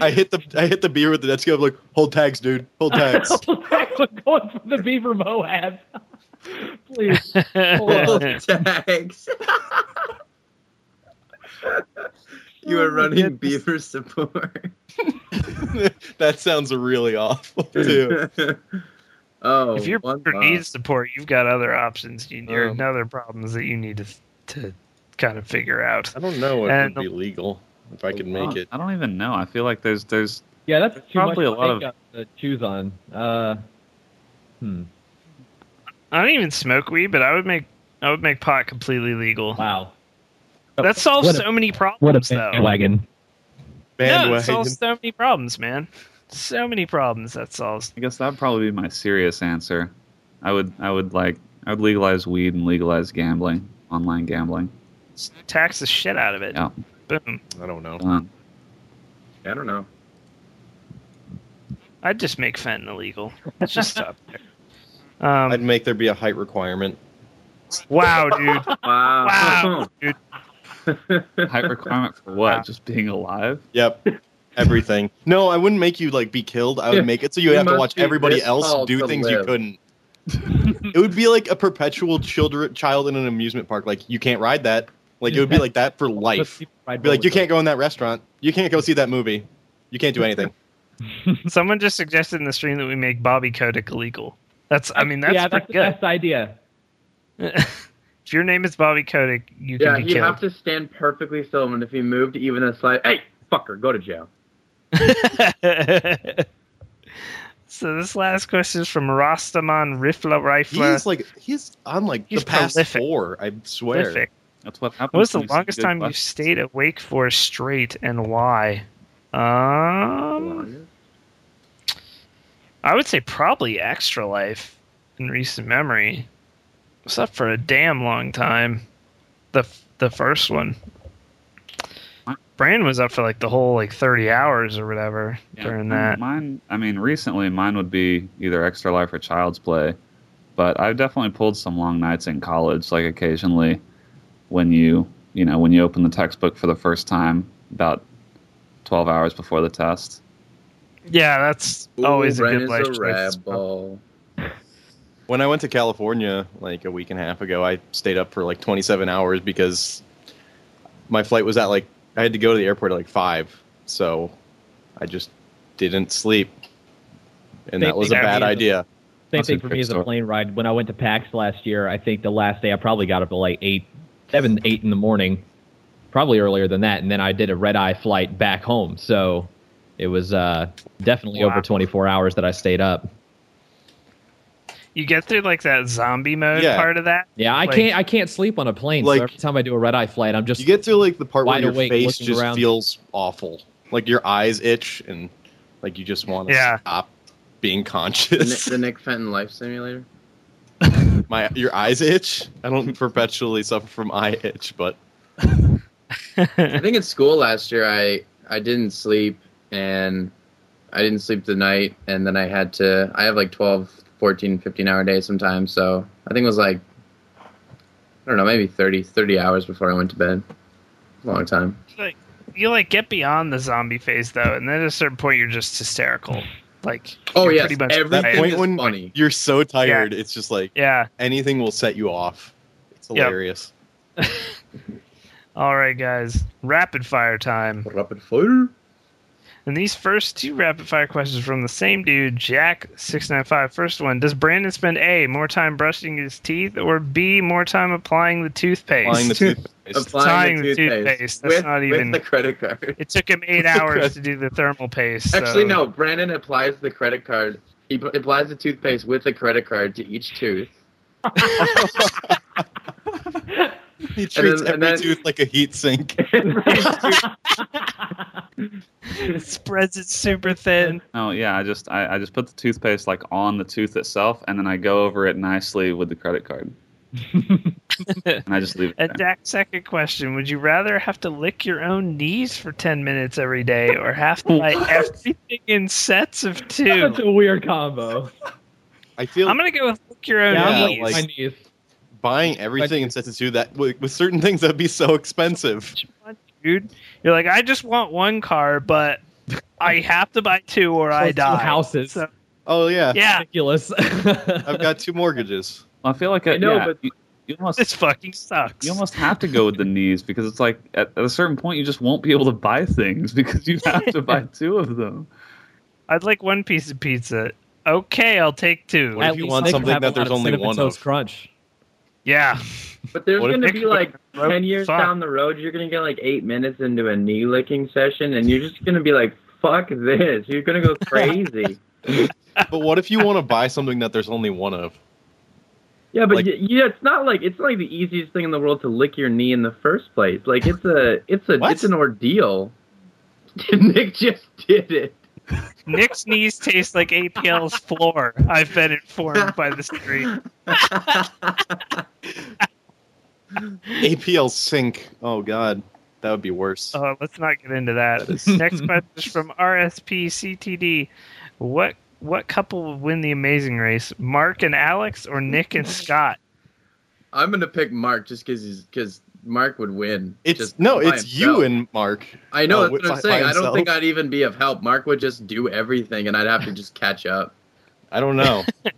I hit the I hit the beaver with the jet ski. I'm like, hold tags, dude. Hold tags. We're going for the beaver Moab. Please. Hold tags. You are running beaver support. that sounds really awful too. oh, if you're beaver box. needs support, you've got other options. You, there are Um, other problems that you need to to kind of figure out. I don't know if And- it would be legal if I could make it. I don't even know. I feel like there's there's Yeah, that's too Probably much a lot of- think, uh, to choose on. Uh, hmm. I don't even smoke weed, but I would make I would make pot completely legal. Wow. That solves What a- so many What a problems, though. bandwagon. Yeah, it solves so many problems, man. So many problems that solves. I guess that'd probably be my serious answer. I would I would like I would legalize weed and legalize gambling, online gambling. Tax the shit out of it. Yeah. Boom. I don't know. Done. I don't know. I'd just make fentanyl illegal. Let's just stop there. Um, I'd make there be a height requirement. wow, dude. Wow. Wow, dude. Height requirement for what? Just being alive? Yep. Everything. No, I wouldn't make you like be killed. I would make it so you You have to watch everybody else do to things you couldn't. it would be like a perpetual children child in an amusement park. Like you can't ride that. Like it would be like that for life. Be like you can't go in that restaurant. You can't go see that movie. You can't do anything. Someone just suggested in the stream that we make Bobby Kotick illegal. That's, I mean, that's yeah, that's pretty the best idea. if your name is Bobby Kotick, you Yeah, can be you killed. have to stand perfectly still, and if he moved even a slight, hey, fucker, go to jail. so this last question is from Rastaman Rifla Rifla. He's like he's on like He's the past prolific. four. I swear. Prolific. That's what happens. What was the when you see longest good time you questions. stayed awake for straight and why? Um, I would say probably Extra Life in recent memory. Was up for a damn long time. The the first one. Brand was up for like the whole like thirty hours or whatever Yeah, during that. Mine, I mean, recently mine would be either Extra Life or Child's Play, but I've definitely pulled some long nights in college. Like occasionally, when you, you know, when you open the textbook for the first time, about twelve hours before the test. Yeah, that's always Ooh, a Bren good is life a choice. rebel. When I went to California like a week and a half ago, I stayed up for like 27 hours because my flight was at like I had to go to the airport at like five, so I just didn't sleep, and Same that was a bad me as a- idea. Same That's thing for me as a plane ride. When I went to PAX last year, I think the last day I probably got up at like eight, seven, eight in the morning, probably earlier than that, and then I did a red eye flight back home. So it was uh, definitely Wow. over 24 hours that I stayed up. You get through like that zombie mode Yeah. part of that. Yeah, I Like- can't. I can't sleep on a plane. Like- so every time I do a red eye flight, I'm just You get to like the part where Wide your awake, face looking just around. feels awful, like your eyes itch and like you just want to Yeah. stop being The, conscious. the Nick Fenton Life Simulator. My your eyes itch. I don't perpetually suffer from eye itch, but I think at school last year, I I didn't sleep and I didn't sleep the night, and then I had to. I have like 12, 14, 15 hour days sometimes, so I think it was like I don't know, maybe 30, 30 hours before I went to bed. Long time. Like you like get beyond the zombie phase though, and then at a certain point you're just hysterical. Like, Oh you're yes, pretty much everything right. point when funny. you're so tired, it's just like Yeah. anything will set you off. It's Yep. hilarious. All right, guys. Rapid fire time. Rapid fire. And these first two rapid fire questions from the same dude, Jack695. First one Does Brandon spend A, more time brushing his teeth, or B, more time applying the toothpaste? Applying the toothpaste. Applying the the toothpaste, toothpaste, that's with, not with the credit card. It took him eight hours to do the thermal paste. so- Actually, no. Brandon applies the credit card. He applies the toothpaste with the credit card to each tooth. He treats then- every then- tooth like a heat sink. It spreads it super thin. Oh yeah, I just I, I just put the toothpaste like on the tooth itself, and then I go over it nicely with the credit card, and I just leave it And there. Jack, second question: Would you rather have to lick your own knees for ten minutes every day, or have to buy everything in sets of two? That's a weird combo. I feel I'm gonna go with lick your own Yeah, I'm knees. like, my knees. Buying everything in sets of two that with, with certain things that'd be so expensive. dude. You're like, I just want one car, but I have to buy two or I Plus two die. houses. So, Oh yeah, yeah, Ridiculous. I've got two mortgages. I feel like I, I know, yeah, but- you, you almost this fucking sucks. you almost have to go with the knees because it's like at, at a certain point you just won't be able to buy things because you have to buy two of them. I'd like one piece of pizza. Okay, I'll take two. What if you want something that there's only one of? Crunch. Yeah, But there's going to be like 10 years fuck. down the road, you're going to get like eight minutes into a knee licking session, and you're just going to be like, fuck this. You're going to go crazy. But what if you want to buy something that there's only one of? yeah, but Like- y- yeah, it's not like it's not like the easiest thing in the world to lick your knee in the first place. Like it's a it's a What? it's an ordeal. Nick just did it. Nick's knees taste like APL's floor. I've been informed by the street. APL sync. Oh god, that would be worse. Uh, let's not get into that. Next question is from RSP CTD. What what couple will win the Amazing Race? Mark and Alex or Nick and Scott? I'm going to pick Mark just because he's because Mark would win. it's just no, it's himself. you and Mark. I know uh, that's what by- I'm saying. by I don't think I'd even be of help. Mark would just do everything, and I'd have to just catch up. I don't know.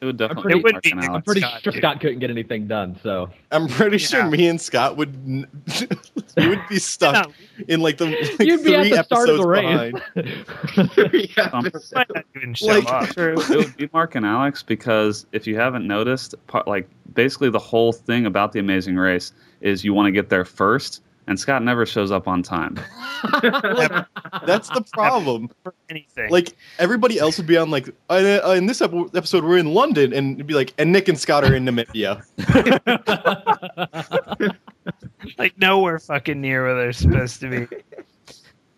It would I'm definitely pretty, It would be. I'm Alex. pretty Scott, sure dude. Scott couldn't get anything done. So I'm pretty sure me and Scott would n- you would be stuck in like the like you'd be at three the start of episodes the behind. race. Yeah, Might not even show Like- up. it would be Mark and Alex because if you haven't noticed, part, like basically the whole thing about the Amazing Race is you want to get there first, and Scott never shows up on time. That's the problem. for anything. Like everybody else would be on like uh, in this episode we're in London and it'd be like and Nick and Scott are in Namibia. like nowhere fucking near where they're supposed to be.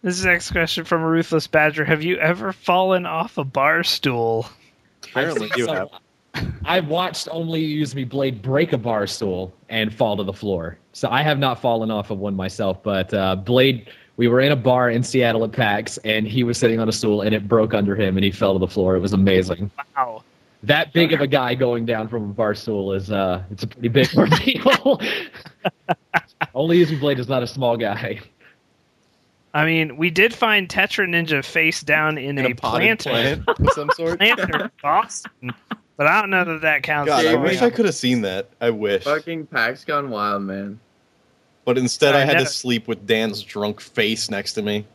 This is the next question from a Ruthless Badger. Have you ever fallen off a bar stool? Apparently you have. I've watched only use me blade break a bar stool and fall to the floor. So I have not fallen off of one myself, but uh, Blade. We were in a bar in Seattle at PAX, and he was sitting on a stool, and it broke under him, and he fell to the floor. It was amazing. Wow. That big of a guy going down from a bar stool is uh, it's a pretty big ordeal. only using blade is not a small guy. I mean, we did find Tetra Ninja face down in, In a, a planter. plant of some sort. planter in Boston, but I don't know that that counts. God, I Yeah, wish falling I could have seen that. I wish. Fucking PAX gone wild, man. But instead I, I had know. to sleep with Dan's drunk face next to me.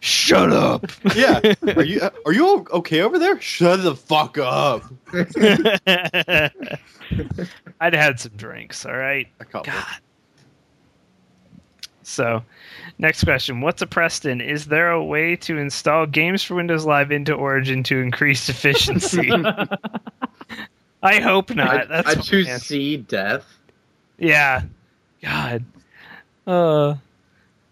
Shut up. Yeah. Are you are you okay over there? Shut the fuck up. I'd had some drinks, all right? A couple. God. So, next question. What's a Preston? Is there a way to install games for Windows Live into Origin to increase efficiency? I hope not. I, That's I my choose. C, death. Yeah. God. Uh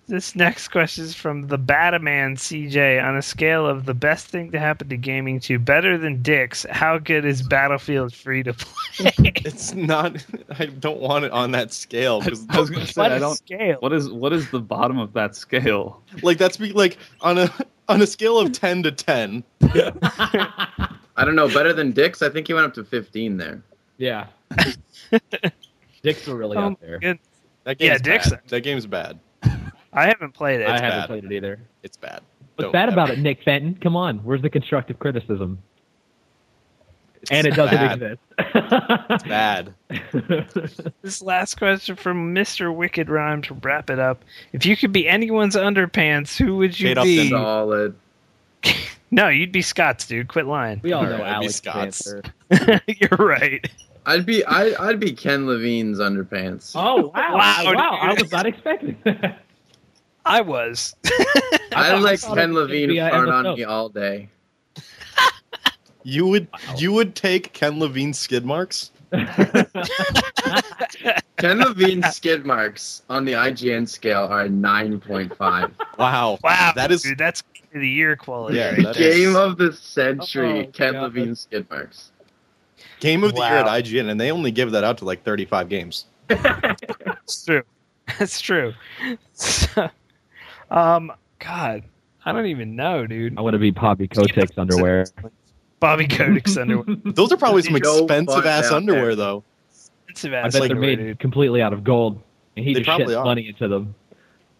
this next question is from the Bataman CJ. On a scale of the best thing to happen to gaming to better than dicks, how good is Battlefield free to play? It's not I don't want it on that scale because I was gonna say What I a don't. scale. What is what is the bottom of that scale? like that's be like on a on a scale of 10 to 10. I don't know. Better than dicks. I think he went up to 15 there. Yeah. Dicks were really Oh, up there. good. That Yeah, game's Dixon. bad. That game's bad. I haven't played it. I haven't bad. played it either. It's bad. What's Don't bad ever- about it, Nick Fenton? Come on, where's the constructive criticism? and it doesn't bad. exist. It's bad. This last question from Mr. Wicked Rhyme to wrap it up. If you could be anyone's underpants, who would you Kate be? Upton. Solid. No, you'd be Scott's, dude. Quit lying. we all know Alright, I'd Alex Scott's. You're right. I'd be I I'd be Ken Levine's underpants. Oh wow! Wow, Wow, I was not expecting that. I was. I thought- like Ken Levine be, uh, fart on me all day. You would you would take Ken Levine's skid marks? Ken Levine's skid marks on the IGN scale are nine point five. Wow. Wow, That is dude, that's game of the year quality. Yeah, right that there. is- Game of the century. Oh, Ken God. Levine's skid marks. game of the year at IGN, and they only give that out to like 35 games. that's true. That's true. So, um, God, I don't even know, dude. I want to be Bobby Kotick's underwear. Bobby Kotick's underwear. Those are probably some No expensive ass underwear, there. though. Expensive I ass bet they're made dude. completely out of gold, and he They just probably shits are. money into them.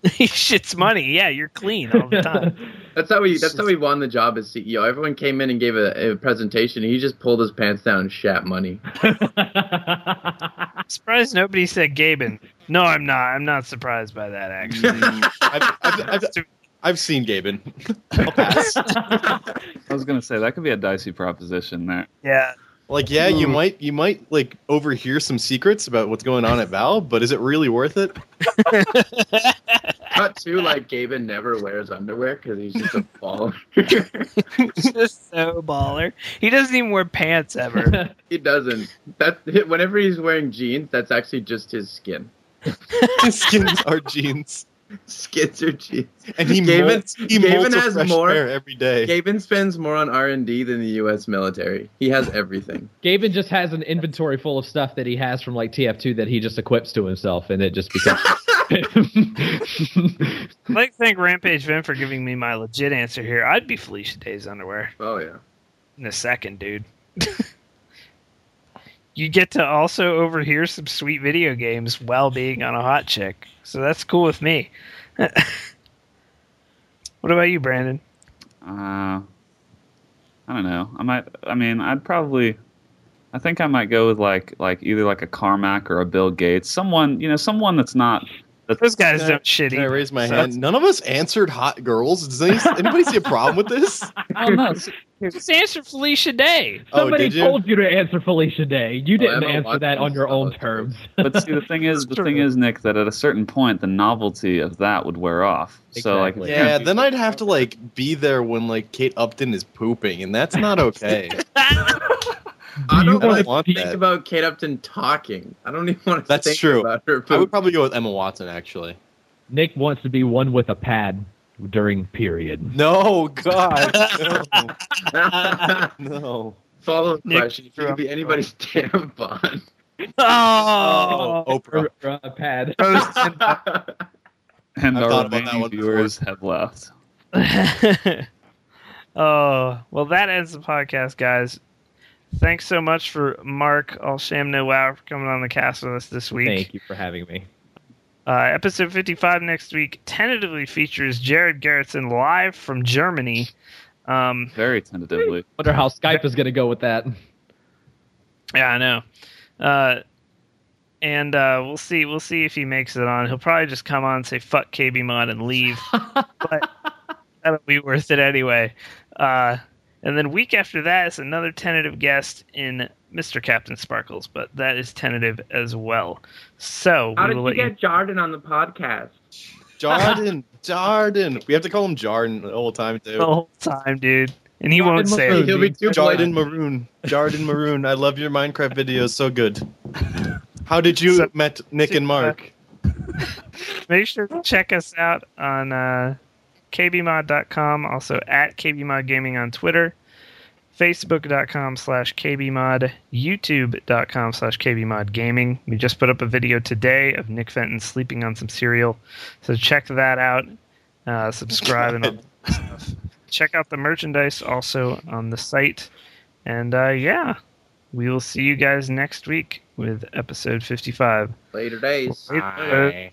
he shits money. Yeah, you're clean all the time. That's how he. That's how he won the job as CEO. Everyone came in and gave a, a presentation. He just pulled his pants down and shat money. I'm surprised nobody said Gaben. No, I'm not. I'm not surprised by that, actually. Mm, I've, I've, I've, I've seen Gaben. I'll pass. I was gonna say that could be a dicey proposition there. yeah. Like, yeah, you might you might like overhear some secrets about what's going on at Valve, but is it really worth it? Cut to like Gaben never wears underwear because he's just a baller. He's just so baller. He doesn't even wear pants ever. he doesn't. That whenever he's wearing jeans, that's actually just his skin. His skins are jeans, Skins are jeans. and he Gaben- molts, he Gaben molts a has fresh more- pair every day. Gaben spends more on R and D than the U.S. military. He has everything. Gaben just has an inventory full of stuff that he has from like TF2 that he just equips to himself, and it just becomes. I'd like to thank Rampage Vin for giving me my legit answer here. I'd be Felicia Day's underwear Oh yeah. in a second, dude. You get to also overhear some sweet video games while being on a hot chick. So that's cool with me. what about you, Brandon? Uh, I don't know. I might. I mean, I'd probably. I think I might go with like like either like a Carmack or a Bill Gates, someone you know, someone that's not. That's, Those guys Can I- don't shitty. Can I raise my So hand? None of us answered hot girls. Does any, anybody see a problem with this? I don't know. Just answer Felicia Day. Oh, Somebody did you? told you to answer Felicia Day. You Oh, didn't Emma answer that on your own terms. But see, the thing is, the thing is, Nick, that at a certain point, the novelty of that would wear off. So like, Exactly. Yeah, then I'd have to like be there when like Kate Upton is pooping, and that's not okay. I don't wanna want to think that? about Kate Upton talking. I don't even want to That's think true. about her. I would probably go with Emma Watson actually. Nick wants to be one with a pad during period. No, God, no, no. Follow-up Nick question: If you could be anybody's tampon, Oh, Oprah. Or, uh, a pad. and I've thought our about that remaining one before. viewers have left. oh, well, that ends the podcast, guys. Thanks so much for Mark All Sham No Wow for coming on the cast with us this week. Thank you for having me. Uh, episode 55 next week tentatively features Jared Garrettson live from Germany. Um, Very tentatively. Wonder how Skype is going to go with that. yeah, I know. Uh, and uh, we'll see. We'll see if he makes it on. He'll probably just come on say "fuck KB Mod" and leave. but that'll be worth it anyway. Uh, and then week after that is another tentative guest in Mr. Captain Sparkles, but that is tentative as well. So how we did you let you. get Jarden on the podcast? Jarden, Jarden. We have to call him Jarden the whole time the too. whole time, dude. And he Jordan won't say Maroon. it. He'll be too Jarden Maroon. Jarden Maroon. I love your Minecraft videos. So good. How did you So- met Nick and Mark? Make sure to check us out on uh, kbmod.com, also at kbmodgaming on Twitter, facebook.com slash kbmod, youtube.com slash kbmodgaming. We just put up a video today of Nick Fenton sleeping on some cereal, so check that out. Uh, subscribe and all that stuff. Check out the merchandise also on the site. And uh, yeah, we will see you guys next week with episode 55. Later days. Later.